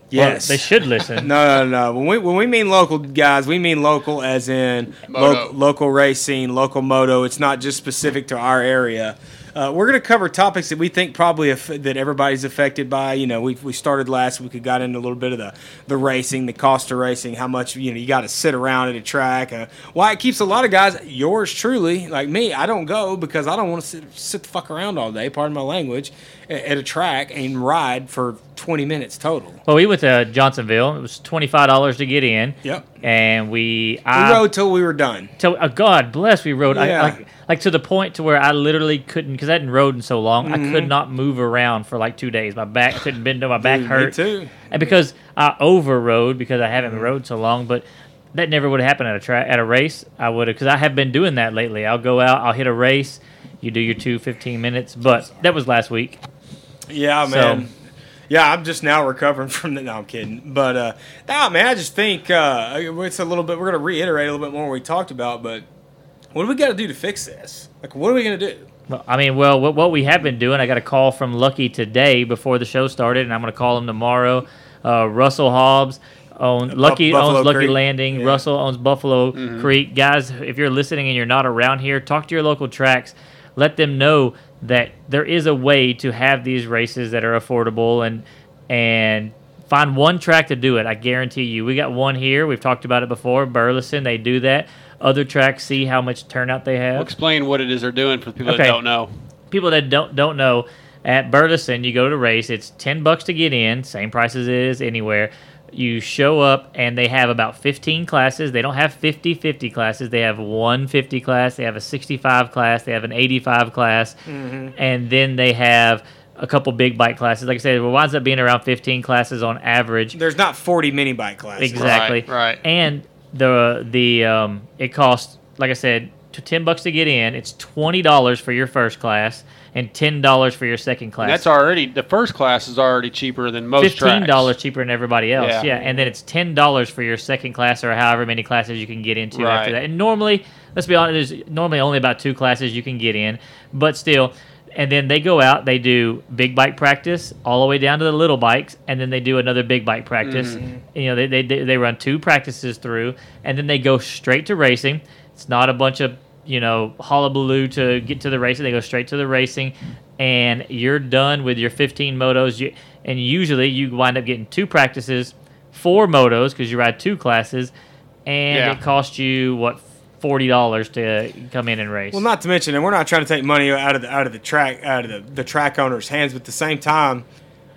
Speaker 1: Yes,
Speaker 3: Well, they should listen.
Speaker 1: No, no, no. When we when we mean local, guys, we mean local as in lo- local racing, local moto. It's not just specific to our area. Uh, we're going to cover topics that we think probably aff- that everybody's affected by. You know, we we started last week. We got into a little bit of the the racing, the cost of racing, how much you know you got to sit around at a track. Uh, why it keeps a lot of guys, yours truly, like me, I don't go because I don't want to sit sit the fuck around all day. Pardon my language, a- at a track and ride for twenty minutes total.
Speaker 3: Well, we went to Johnsonville. It was twenty five dollars to get in.
Speaker 1: Yep.
Speaker 3: And we
Speaker 1: We rode till we were done.
Speaker 3: So, uh, God bless, we rode.
Speaker 1: Yeah.
Speaker 3: I, like, like to the point to where I literally couldn't, because I hadn't rode in so long. I could
Speaker 1: Mhm.
Speaker 3: not move around for like two days. My back couldn't bend. My back
Speaker 1: Dude, me
Speaker 3: hurt.
Speaker 1: too.
Speaker 3: And because I overrode because I haven't rode so long, but that never would have happened at a track at a race. I would have because I have been doing that lately. I'll go out, I'll hit a race. You do your two 15 minutes, but that was last week.
Speaker 1: Yeah,
Speaker 3: So-
Speaker 1: man. Yeah, I'm just now recovering from the. No, I'm kidding. But uh, nah, man, I just think uh, it's a little bit. We're gonna reiterate a little bit more what we talked about. But what do we got to do to fix this? Like, what are we gonna do?
Speaker 3: Well, I mean, well, what, what we have been doing, I got a call from Lucky today before the show started, and I'm going to call him tomorrow. Uh, Russell Hobbs owns Lucky
Speaker 1: Buffalo
Speaker 3: owns Lucky
Speaker 1: Creek.
Speaker 3: Landing. Russell owns Buffalo Creek. Guys, if you're listening and you're not around here, talk to your local tracks. Let them know that there is a way to have these races that are affordable and and find one track to do it. I guarantee you. We got one here. We've talked about it before. Burleson, they do that. Other tracks see how much turnout they have
Speaker 2: Well, explain what it is they're doing for people
Speaker 3: Okay.
Speaker 2: that don't know.
Speaker 3: people that don't don't know at Burleson, you go to race. It's ten bucks to get in, same price as it is anywhere. You show up and they have about 15 classes. They don't have 50 50 classes. They have 150 class. They have a 65 class. They have an 85 class.
Speaker 1: Mhm.
Speaker 3: And then they have a couple big bike classes. Like I said, it winds up being around 15 classes on average.
Speaker 1: There's not 40 mini bike classes.
Speaker 3: Exactly.
Speaker 2: Right, right.
Speaker 3: And the the um, it costs like I said, to ten bucks to get in. It's twenty dollars for your first class and ten dollars for your second class.
Speaker 2: That's already the first class is already cheaper than most
Speaker 3: Fifteen dollars cheaper than everybody else.
Speaker 2: Yeah.
Speaker 3: Yeah. and then it's ten dollars for your second class or however many classes you can get into
Speaker 2: Right.
Speaker 3: after that. And normally, let's be honest, there's normally only about two classes you can get in, but still. And then they go out, they do big bike practice all the way down to the little bikes, and then they do another big bike practice.
Speaker 2: Mhm.
Speaker 3: You know, they, they they run two practices through, and then they go straight to racing. It's not a bunch of you know hullabaloo to get to the racing. They go straight to the racing, and you're done with your 15 motos. You, and usually you wind up getting two practices, four motos because you ride two classes, and
Speaker 1: Yeah.
Speaker 3: it costs you what forty dollars to come in and race.
Speaker 1: Well, not to mention, and we're not trying to take money out of the out of the track out of the, the track owner's hands, but at the same time,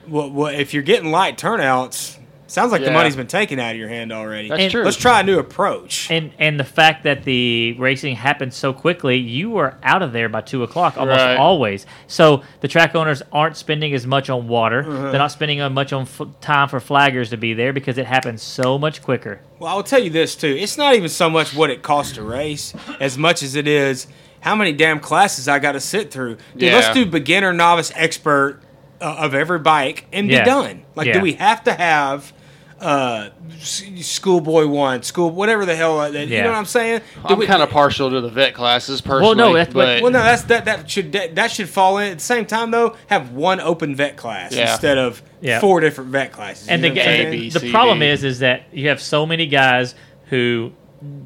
Speaker 1: what, what if you're getting light turnouts? Sounds like the money's been taken out of your hand already.
Speaker 3: That's And- true.
Speaker 1: Let's try a new approach.
Speaker 3: And and the fact that the racing happens so quickly, you are out of there by two o'clock almost
Speaker 1: Right.
Speaker 3: always. So the track owners aren't spending as much on water.
Speaker 1: Uh-huh.
Speaker 3: They're not spending on much on f- time for flaggers to be there because it happens so much quicker.
Speaker 1: Well, I'll tell you this too. It's not even so much what it costs to race as much as it is how many damn classes I got to sit through. Dude,
Speaker 2: Yeah.
Speaker 1: let's do beginner, novice, expert uh, of every bike and be done. Like,
Speaker 3: Yeah.
Speaker 1: do we have to have uh, schoolboy one, school, whatever the hell? uh, that- You
Speaker 3: Yeah.
Speaker 1: know what I'm saying? Do
Speaker 2: I'm kind of partial to the vet classes personally.
Speaker 3: no, that's what-
Speaker 2: but
Speaker 1: Well, no, that's that. That should that, that should fall in. At the same time, though, have one open vet class
Speaker 2: Yeah.
Speaker 1: instead of
Speaker 3: Yeah.
Speaker 1: four different vet classes.
Speaker 3: And the,
Speaker 1: know what I'm
Speaker 3: and
Speaker 1: saying?
Speaker 3: the, the
Speaker 2: C,
Speaker 3: problem
Speaker 2: D.
Speaker 3: is is that you have so many guys who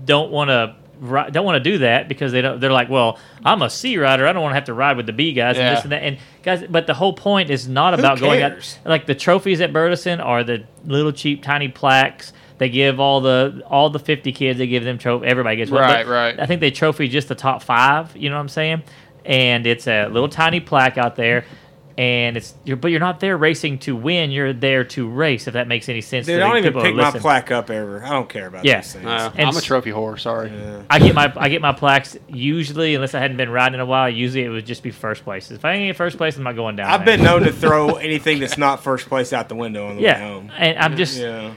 Speaker 3: don't want to don't want to do that because they don't. They're like, well, I'm a C rider. I don't want to have to ride with the B guys and this and that. And guys, but the whole point is not about going out. Like the trophies at Burleson are the little cheap tiny plaques. They They give all the all the 50 kids. They give them trophy. Everybody gets one.
Speaker 2: Right,
Speaker 3: but
Speaker 2: right.
Speaker 3: I think they trophy just the top five. You know what I'm saying? And it's a little tiny plaque out there. And it's you're, but you're not there racing to win. You're there to race. If that makes any sense.
Speaker 1: Dude,
Speaker 3: to
Speaker 1: I don't even pick my plaque up ever. I don't care about
Speaker 3: Yeah.
Speaker 1: these things.
Speaker 2: Uh, I'm a trophy whore. Sorry.
Speaker 3: I get my I get my plaques usually, unless I hadn't been riding in a while. Usually, it would just be first place. If I ain't get first place, I'm not going down.
Speaker 1: I've
Speaker 3: there.
Speaker 1: been known to throw anything that's not first place out the window on the way
Speaker 3: yeah,
Speaker 1: home.
Speaker 3: and I'm just
Speaker 1: Yeah.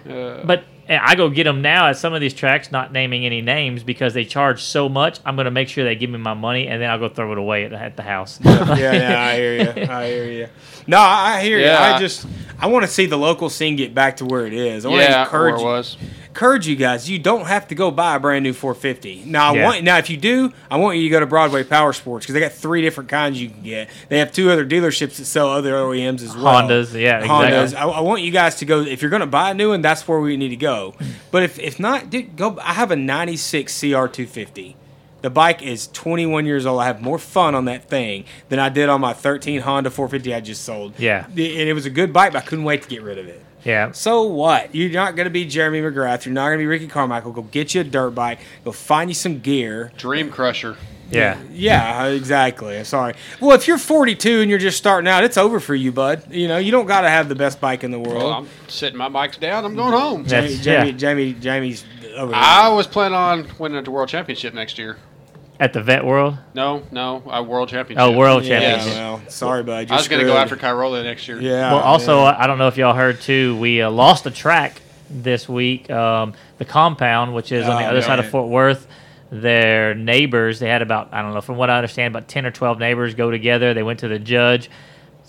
Speaker 3: But and I go get them now at some of these tracks, not naming any names because they charge so much. I'm gonna make sure they give me my money, and then I'll go throw it away at, the- at the house.
Speaker 1: yeah, yeah, I hear you. I hear you. No, I I hear you. I just I want to see the local scene get back to where it is. I want to
Speaker 2: Yeah,
Speaker 1: encourage
Speaker 2: or it
Speaker 1: you,
Speaker 2: was.
Speaker 1: Encourage you guys. You don't have to go buy a brand new 450. Now, I
Speaker 3: Yeah.
Speaker 1: want now if you do, I want you to go to Broadway Power Sports because they got three different kinds you can get. They have two other dealerships that sell other OEMs as well.
Speaker 3: Hondas, yeah,
Speaker 1: Hondas.
Speaker 3: exactly.
Speaker 1: I, I want you guys to go. If you're going to buy a new one, that's where we need to go. But if if not, dude, go. I have a '96 CR250. The bike is 21 years old. I have more fun on that thing than I did on my 13 Honda 450 I just sold.
Speaker 3: Yeah.
Speaker 1: and it was a good bike, but I couldn't wait to get rid of it.
Speaker 3: Yeah,
Speaker 1: So what? You're not going to be Jeremy McGrath. You're not going to be Ricky Carmichael. Go get you a dirt bike. Go find you some gear.
Speaker 2: Dream Crusher.
Speaker 3: yeah.
Speaker 1: Yeah, uh, exactly. Sorry. Well, if you're 42 and you're just starting out, it's over for you, bud. You know, you don't got to have the best bike in the world.
Speaker 2: Well, I'm sitting my bikes down. I'm going home.
Speaker 1: Jamie, Jamie,
Speaker 3: yeah.
Speaker 1: Jamie, Jamie's over there.
Speaker 2: I was planning on winning at the World Championship next year.
Speaker 3: At the Vet World.
Speaker 2: No, no, a World Championship.
Speaker 3: Oh, World
Speaker 1: yeah,
Speaker 3: Championship.
Speaker 1: well, sorry, bud.
Speaker 2: I was
Speaker 1: going
Speaker 2: going to go after Kyrola next year.
Speaker 1: Yeah.
Speaker 3: Well, also,
Speaker 1: yeah.
Speaker 3: I don't know if y'all heard too. We uh, lost a track this week. Um, the compound, which is on the
Speaker 1: Oh,
Speaker 3: other side
Speaker 1: yeah.
Speaker 3: of Fort Worth, their neighbors. They had about I don't know. From what I understand, about ten or twelve neighbors go together. They went to the judge.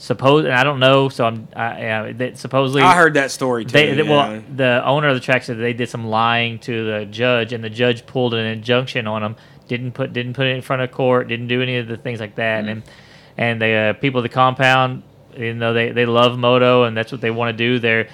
Speaker 3: Suppose and I don't know. So I'm. I, uh, that supposedly
Speaker 1: I heard that story too.
Speaker 3: They, they- well, the owner of the track said they did some lying to the judge, and the judge pulled an injunction on them. Didn't put didn't put it in front of court. Didn't do any of the things like that.
Speaker 1: Mm-hmm.
Speaker 3: And and the uh, people of the compound, you know, they they love moto, and that's what they want to do. They're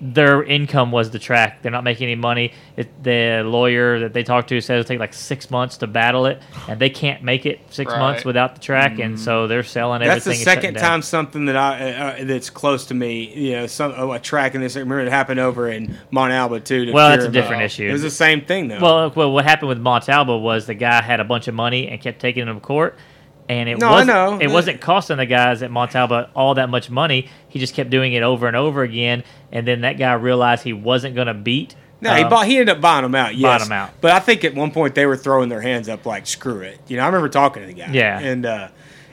Speaker 3: their income was the track. They're not making any money. It, the lawyer that they talked to says it'll take like six months to battle it, and they can't make it six
Speaker 2: Right.
Speaker 3: months without the track, and so they're selling
Speaker 1: Mm-hmm. That's the
Speaker 3: and shutting
Speaker 1: second
Speaker 3: down.
Speaker 1: time something that I uh, that's close to me. You know, some oh, a track in this. I remember it happened over in Montalba too. to
Speaker 3: Well, that's a
Speaker 1: Pure-
Speaker 3: different issue.
Speaker 1: It was the same thing though.
Speaker 3: Well, well, what happened with Montalba was the guy had a bunch of money and kept taking them to court, and it
Speaker 1: No, I
Speaker 3: wasn't
Speaker 1: know.
Speaker 3: it wasn't costing the guys at Montalba all that much money. He just kept doing it over and over again, and then that guy realized he wasn't going to beat.
Speaker 1: no, he
Speaker 3: um,
Speaker 1: bought. He ended up buying them out. Yes,
Speaker 3: Bought 'em out.
Speaker 1: But I think at one point they were throwing their hands up like screw it. You know, I remember talking to the guy.
Speaker 3: Yeah.
Speaker 1: and. uh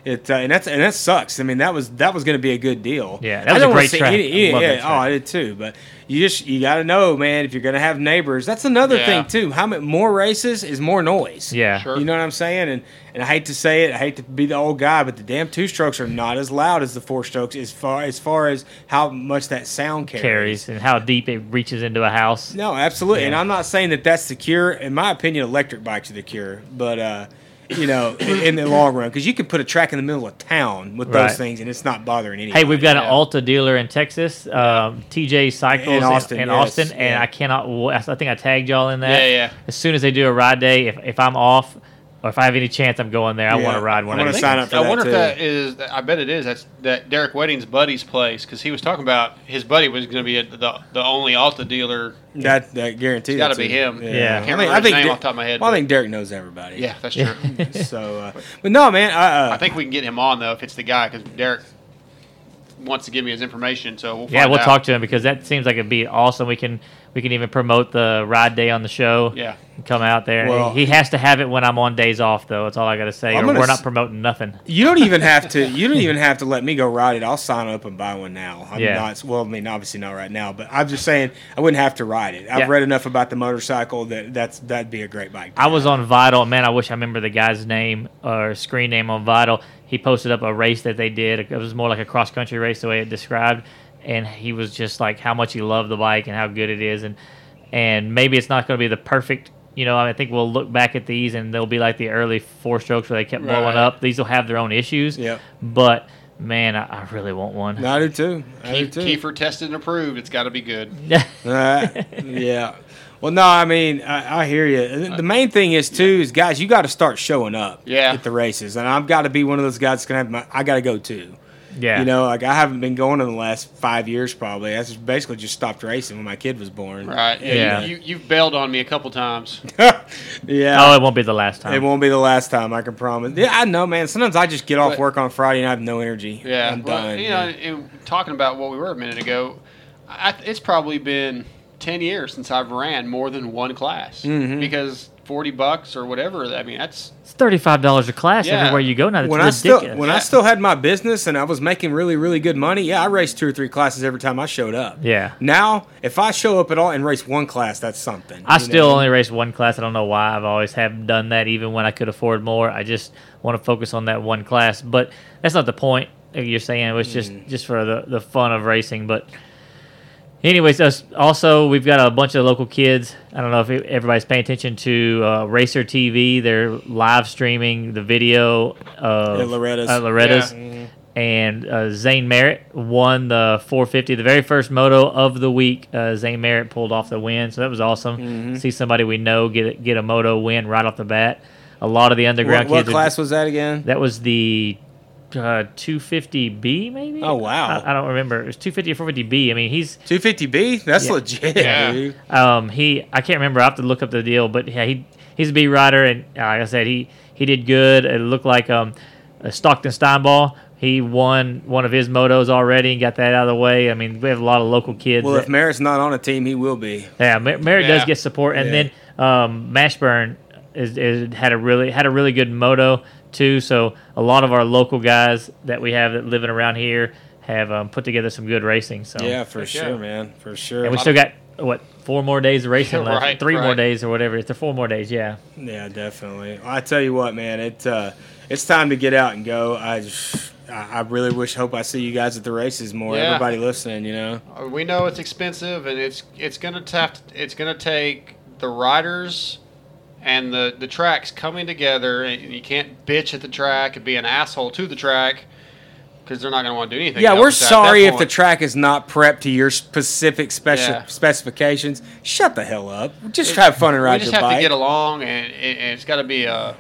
Speaker 1: it, uh, and that's and that sucks. I mean, that was that was going to be a good deal.
Speaker 3: Yeah, that was a great
Speaker 1: see
Speaker 3: track.
Speaker 1: any-
Speaker 3: I love
Speaker 1: yeah,
Speaker 3: that
Speaker 1: oh. I did too. But you just you got to know, man, if you're going to have neighbors, that's another
Speaker 2: Yeah.
Speaker 1: thing too. How many more races is more noise?
Speaker 3: Yeah.
Speaker 2: Sure.
Speaker 1: You know what I'm saying? And and I hate to say it, I hate to be the old guy, but the damn two strokes are not as loud as the four strokes as far as far as how much that sound carries.
Speaker 3: carries and how deep it reaches into a house.
Speaker 1: No, absolutely. And I'm not saying that that's the cure. In my opinion, electric bikes are the cure. But uh, you know, in, in the long run, because you can put a track in the middle of town with
Speaker 3: Right.
Speaker 1: those things, and it's not bothering anybody.
Speaker 3: Hey, we've got an
Speaker 2: Yeah.
Speaker 3: Alta dealer in Texas, um, TJ Cycles
Speaker 1: In
Speaker 3: in
Speaker 1: Austin,
Speaker 3: in,
Speaker 1: yes,
Speaker 3: Austin, and
Speaker 1: yeah.
Speaker 3: I cannot. I think I tagged y'all in that.
Speaker 2: Yeah, yeah.
Speaker 3: As soon as they do a ride day, if, if I'm off or if I have any chance, I'm going there. I
Speaker 1: Yeah,
Speaker 3: want to ride one.
Speaker 1: I
Speaker 3: one
Speaker 1: wanna
Speaker 3: these.
Speaker 1: sign up for
Speaker 2: I
Speaker 1: that,
Speaker 2: wonder
Speaker 1: too.
Speaker 2: if that is. I bet it is. That's that Derek Wedding's buddy's place because he was talking about his buddy was going to be a, the the only Alta dealer.
Speaker 1: that that guaranteed.
Speaker 2: It's gotta be him.
Speaker 3: Yeah.
Speaker 2: I can't remember his name off the top of my head,
Speaker 1: Well, I
Speaker 2: but-
Speaker 1: think Derek knows everybody.
Speaker 2: Yeah, that's true.
Speaker 1: so, uh, but no, man. I, uh,
Speaker 2: I think we can get him on though if it's the guy because Derek wants to give me his information. So we'll
Speaker 3: Yeah,
Speaker 2: find
Speaker 3: we'll
Speaker 2: out.
Speaker 3: talk to him because that seems like it'd be awesome. We can we can even promote the ride day on the show.
Speaker 2: Yeah.
Speaker 3: Come out there.
Speaker 1: Well-
Speaker 3: he has to have it when I'm on days off, though. That's all I got to say. Or we're not promoting nothing.
Speaker 1: You don't even have to. You don't even have to let me go ride it. I'll sign up and buy one now. I'm
Speaker 3: Yeah.
Speaker 1: not. Well, I mean, obviously not right now, but I'm just saying I wouldn't have to ride it. I've
Speaker 3: Yeah.
Speaker 1: read enough about the motorcycle that that's that'd be a great bike.
Speaker 3: I was on Vital. Man, I wish I remember the guy's name or screen name on Vital. He posted up a race that they did. It was more like a cross country race, the way it described. And he was just like how much he loved the bike and how good it is. And and maybe it's not going to be the perfect. You know, I think we'll look back at these and they'll be like the early four strokes where they kept blowing
Speaker 2: Right.
Speaker 3: up. These will have their own issues.
Speaker 1: Yep.
Speaker 3: But man, I, I really want one.
Speaker 1: No, I do too. I do
Speaker 2: Keith,
Speaker 1: too.
Speaker 2: Kiefer tested and approved. It's got to be good.
Speaker 1: Uh, yeah. Well, no, I mean, I, I hear you. The main thing is too is guys, you got to start showing up.
Speaker 2: Yeah.
Speaker 1: At the races, and I've got to be one of those guys that's gonna have my. I got to go too.
Speaker 3: Yeah.
Speaker 1: You know, like I haven't been going in the last five years probably. I just basically just stopped racing when my kid was born.
Speaker 2: Right. Yeah.
Speaker 3: Yeah.
Speaker 2: You, you, you've bailed on me a couple times.
Speaker 1: Yeah.
Speaker 3: Oh, it won't be the last time.
Speaker 1: It won't be the last time, I can promise. Yeah, I know, man. Sometimes I just get off
Speaker 2: But-
Speaker 1: work on Friday and I have no energy.
Speaker 2: Yeah.
Speaker 1: I'm
Speaker 2: well,
Speaker 1: done.
Speaker 2: You know, and talking about what we were a minute ago, I, it's probably been ten years since I've ran more than one class
Speaker 1: Mhm.
Speaker 2: because forty bucks or whatever. I mean, that's
Speaker 3: It's thirty-five dollars a class
Speaker 2: Yeah.
Speaker 3: everywhere you go now. That's
Speaker 1: when I
Speaker 3: ridiculous.
Speaker 1: still when I still had my business and I was making really really good money, yeah, I raced two or three classes every time I showed up.
Speaker 3: yeah.
Speaker 1: Now, if I show up at all and race one class, that's something.
Speaker 3: I
Speaker 1: you know
Speaker 3: still only race one class. I don't know why. I've always have done that, even when I could afford more. I just want to focus on that one class. But that's not the point. You're saying it was just
Speaker 1: Mm.
Speaker 3: just for the, the fun of racing. But anyways, us also we've got a bunch of local kids. I don't know if everybody's paying attention to uh, Racer TV. They're live streaming the video of
Speaker 1: Yeah, Loretta's.
Speaker 3: uh, Loretta's.
Speaker 1: Yeah. Mhm.
Speaker 3: And uh, Zane Merritt won the 450, the very first moto of the week. Uh, Zane Merritt pulled off the win, so that was awesome.
Speaker 1: Mhm.
Speaker 3: See somebody we know get a- get a moto win right off the bat. A lot of the underground
Speaker 1: What, what
Speaker 3: kids. are-
Speaker 1: class was that again?
Speaker 3: that was the uh, 250B, maybe.
Speaker 1: Oh, wow.
Speaker 3: I, I don't remember. It was 250 or 450B. I mean, he's
Speaker 1: 250B. That's
Speaker 3: Yeah.
Speaker 1: legit,
Speaker 2: Yeah.
Speaker 1: dude.
Speaker 3: um, he I can't remember. I have to look up the deal, but yeah, he he's a B rider, and uh, like I said, he he did good. It looked like um, Stockton Steinball. He won one of his motos already and got that out of the way. I mean, we have a lot of local kids.
Speaker 1: Well,
Speaker 3: that-
Speaker 1: if Merritt's not on a team, he will be.
Speaker 3: yeah, Mer- Merritt does get support, and
Speaker 1: Yeah.
Speaker 3: then um, Mashburn is, is had a really had a really good moto too. So a lot of our local guys that we have that living around here have um, put together some good racing. So
Speaker 1: Yeah, for
Speaker 2: Heck
Speaker 1: sure,
Speaker 2: yeah.
Speaker 1: man. For sure.
Speaker 3: and we still got what four more days of racing left,
Speaker 2: Right,
Speaker 3: three more days or whatever. It's the four more days, yeah.
Speaker 1: Yeah, definitely. I tell you what, man, it uh, it's time to get out and go. I just, I I really wish, hope I see you guys at the races more.
Speaker 2: Yeah.
Speaker 1: Everybody listening, you know.
Speaker 2: Uh, We know it's expensive, and it's it's gonna have it's gonna take the riders and the the tracks coming together, and you can't bitch at the track and be an asshole to the track because they're not gonna want to do anything.
Speaker 1: Yeah, we're sorry if the track is not prepped to your specific special
Speaker 2: Yeah.
Speaker 1: specifications. Shut the hell up. Just have fun and ride.
Speaker 2: we
Speaker 1: ride
Speaker 2: just have
Speaker 1: bike.
Speaker 2: to get along, and, and and it's got to be a.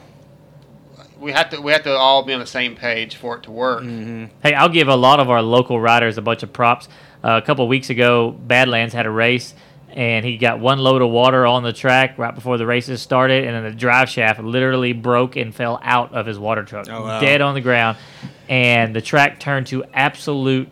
Speaker 2: We have to we have to all be on the same page for it to work.
Speaker 1: Mm-hmm.
Speaker 3: Hey, I'll give a lot of our local riders a bunch of props. Uh, a couple of weeks ago, Badlands had a race, and he got one load of water on the track right before the races started, and then the drive shaft literally broke and fell out of his water truck,
Speaker 1: Oh, wow.
Speaker 3: dead on the ground, and the track turned to absolute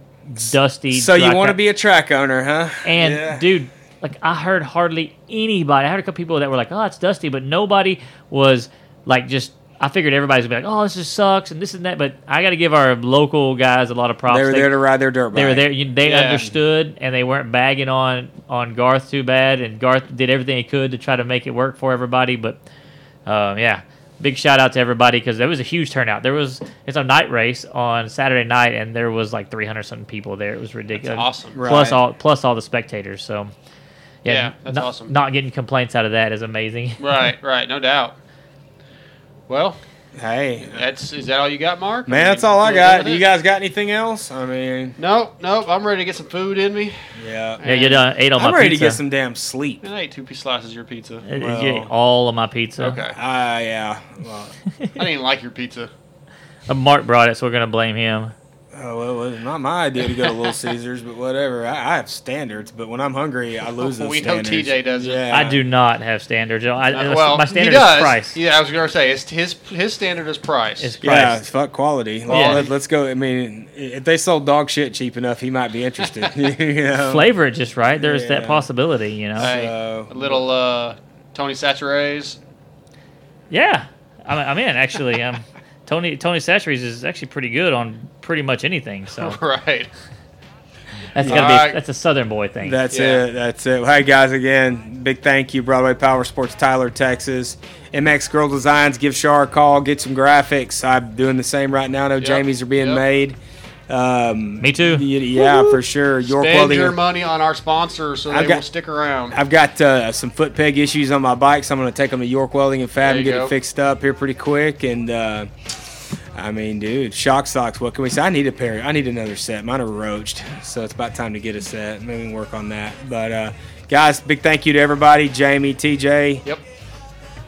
Speaker 3: dusty.
Speaker 1: so you want to be a track owner, huh?
Speaker 3: And
Speaker 1: Yeah.
Speaker 3: dude, like I heard hardly anybody. I heard a couple people that were like, "Oh, it's dusty," but nobody was like just. I figured everybody's gonna be like, "Oh, this just sucks," and this and that. But I got to give our local guys a lot of props.
Speaker 1: they were there to ride their dirt bike.
Speaker 3: They were there. You, they
Speaker 2: Yeah.
Speaker 3: understood, and they weren't bagging on on Garth too bad. And Garth did everything he could to try to make it work for everybody. But um, yeah, big shout out to everybody because there was a huge turnout. There was it's a night race on Saturday night, and there was like 300 something people there. It was ridiculous.
Speaker 2: awesome.
Speaker 3: Plus
Speaker 1: Right.
Speaker 3: all plus all the spectators. So
Speaker 2: Yeah, that's
Speaker 3: not,
Speaker 2: awesome.
Speaker 3: Not getting complaints out of that is amazing.
Speaker 2: Right, right, no doubt. Well,
Speaker 1: Hey,
Speaker 2: that's is that all you got, Mark?
Speaker 1: man, that's all I got. You guys got anything else? I mean,
Speaker 2: Nope, nope. I'm ready to get some food in me.
Speaker 1: yeah.
Speaker 3: Yeah, you done ate all my pizza.
Speaker 1: I'm ready
Speaker 3: pizza.
Speaker 1: to get some damn sleep.
Speaker 2: And I ate two piece slices of your pizza.
Speaker 3: Uh, you
Speaker 1: Well-
Speaker 3: ate all of my pizza.
Speaker 2: Okay.
Speaker 1: Ah, yeah. Well,
Speaker 2: I didn't like your pizza.
Speaker 3: Uh, Mark brought it, so we're gonna blame him.
Speaker 1: Oh, well, it was not my idea to go to Little Caesars, but whatever. I, I have standards, but when I'm hungry, I lose those
Speaker 2: We know
Speaker 1: standards.
Speaker 2: TJ doesn't.
Speaker 1: Yeah.
Speaker 3: I do not have standards. I,
Speaker 2: Uh, well,
Speaker 3: my
Speaker 2: he
Speaker 3: standard
Speaker 2: does.
Speaker 3: is price.
Speaker 2: Yeah, I was gonna say it's his his standard is price.
Speaker 3: It's
Speaker 1: Yeah,
Speaker 3: price.
Speaker 1: fuck quality.
Speaker 3: Yeah.
Speaker 1: Let, us go. I mean, if they sold dog shit cheap enough, he might be interested. you know?
Speaker 3: Flavor it just right. There's that
Speaker 1: Yeah.
Speaker 3: possibility, you know.
Speaker 2: Hey,
Speaker 1: So-
Speaker 2: a little uh, Tony Chachere's.
Speaker 3: yeah, I'm, I'm in actually. Um, Tony Tony Chachere's is actually pretty good on pretty much anything. So
Speaker 2: right.
Speaker 3: that's gotta
Speaker 2: All
Speaker 3: be
Speaker 2: right.
Speaker 3: that's a Southern boy thing.
Speaker 1: That's
Speaker 2: Yeah.
Speaker 1: it. That's it. Hey guys, again, big thank you, Broadway Power Sports, Tyler, Texas. MX Gurl Designs, give Char a call, get some graphics. I'm doing the same right now. I know
Speaker 2: Yep.
Speaker 1: Jamie's are being
Speaker 2: Yep.
Speaker 1: made. Um,
Speaker 3: Me too.
Speaker 1: y- Yeah, for sure. York
Speaker 2: Spend
Speaker 1: Welding.
Speaker 2: your money on our sponsors so
Speaker 1: I've
Speaker 2: they
Speaker 1: got-
Speaker 2: will stick around.
Speaker 1: I've got uh, some foot peg issues on my bike, so I'm going to take them to York Welding and Fab and get
Speaker 2: go.
Speaker 1: it fixed up here pretty quick. And uh, I mean, dude, shock socks. What can we say? I need a pair. I need another set. Mine are roached, so it's about time to get a set. Maybe we can work on that. But uh, guys, big thank you to everybody. Jamie, TJ.
Speaker 2: Yep.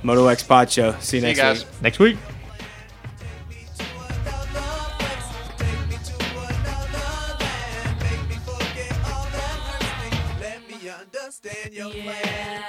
Speaker 1: Moto Xpod Show. See you
Speaker 2: See
Speaker 1: next
Speaker 2: you
Speaker 1: week.
Speaker 3: Next week. yeah.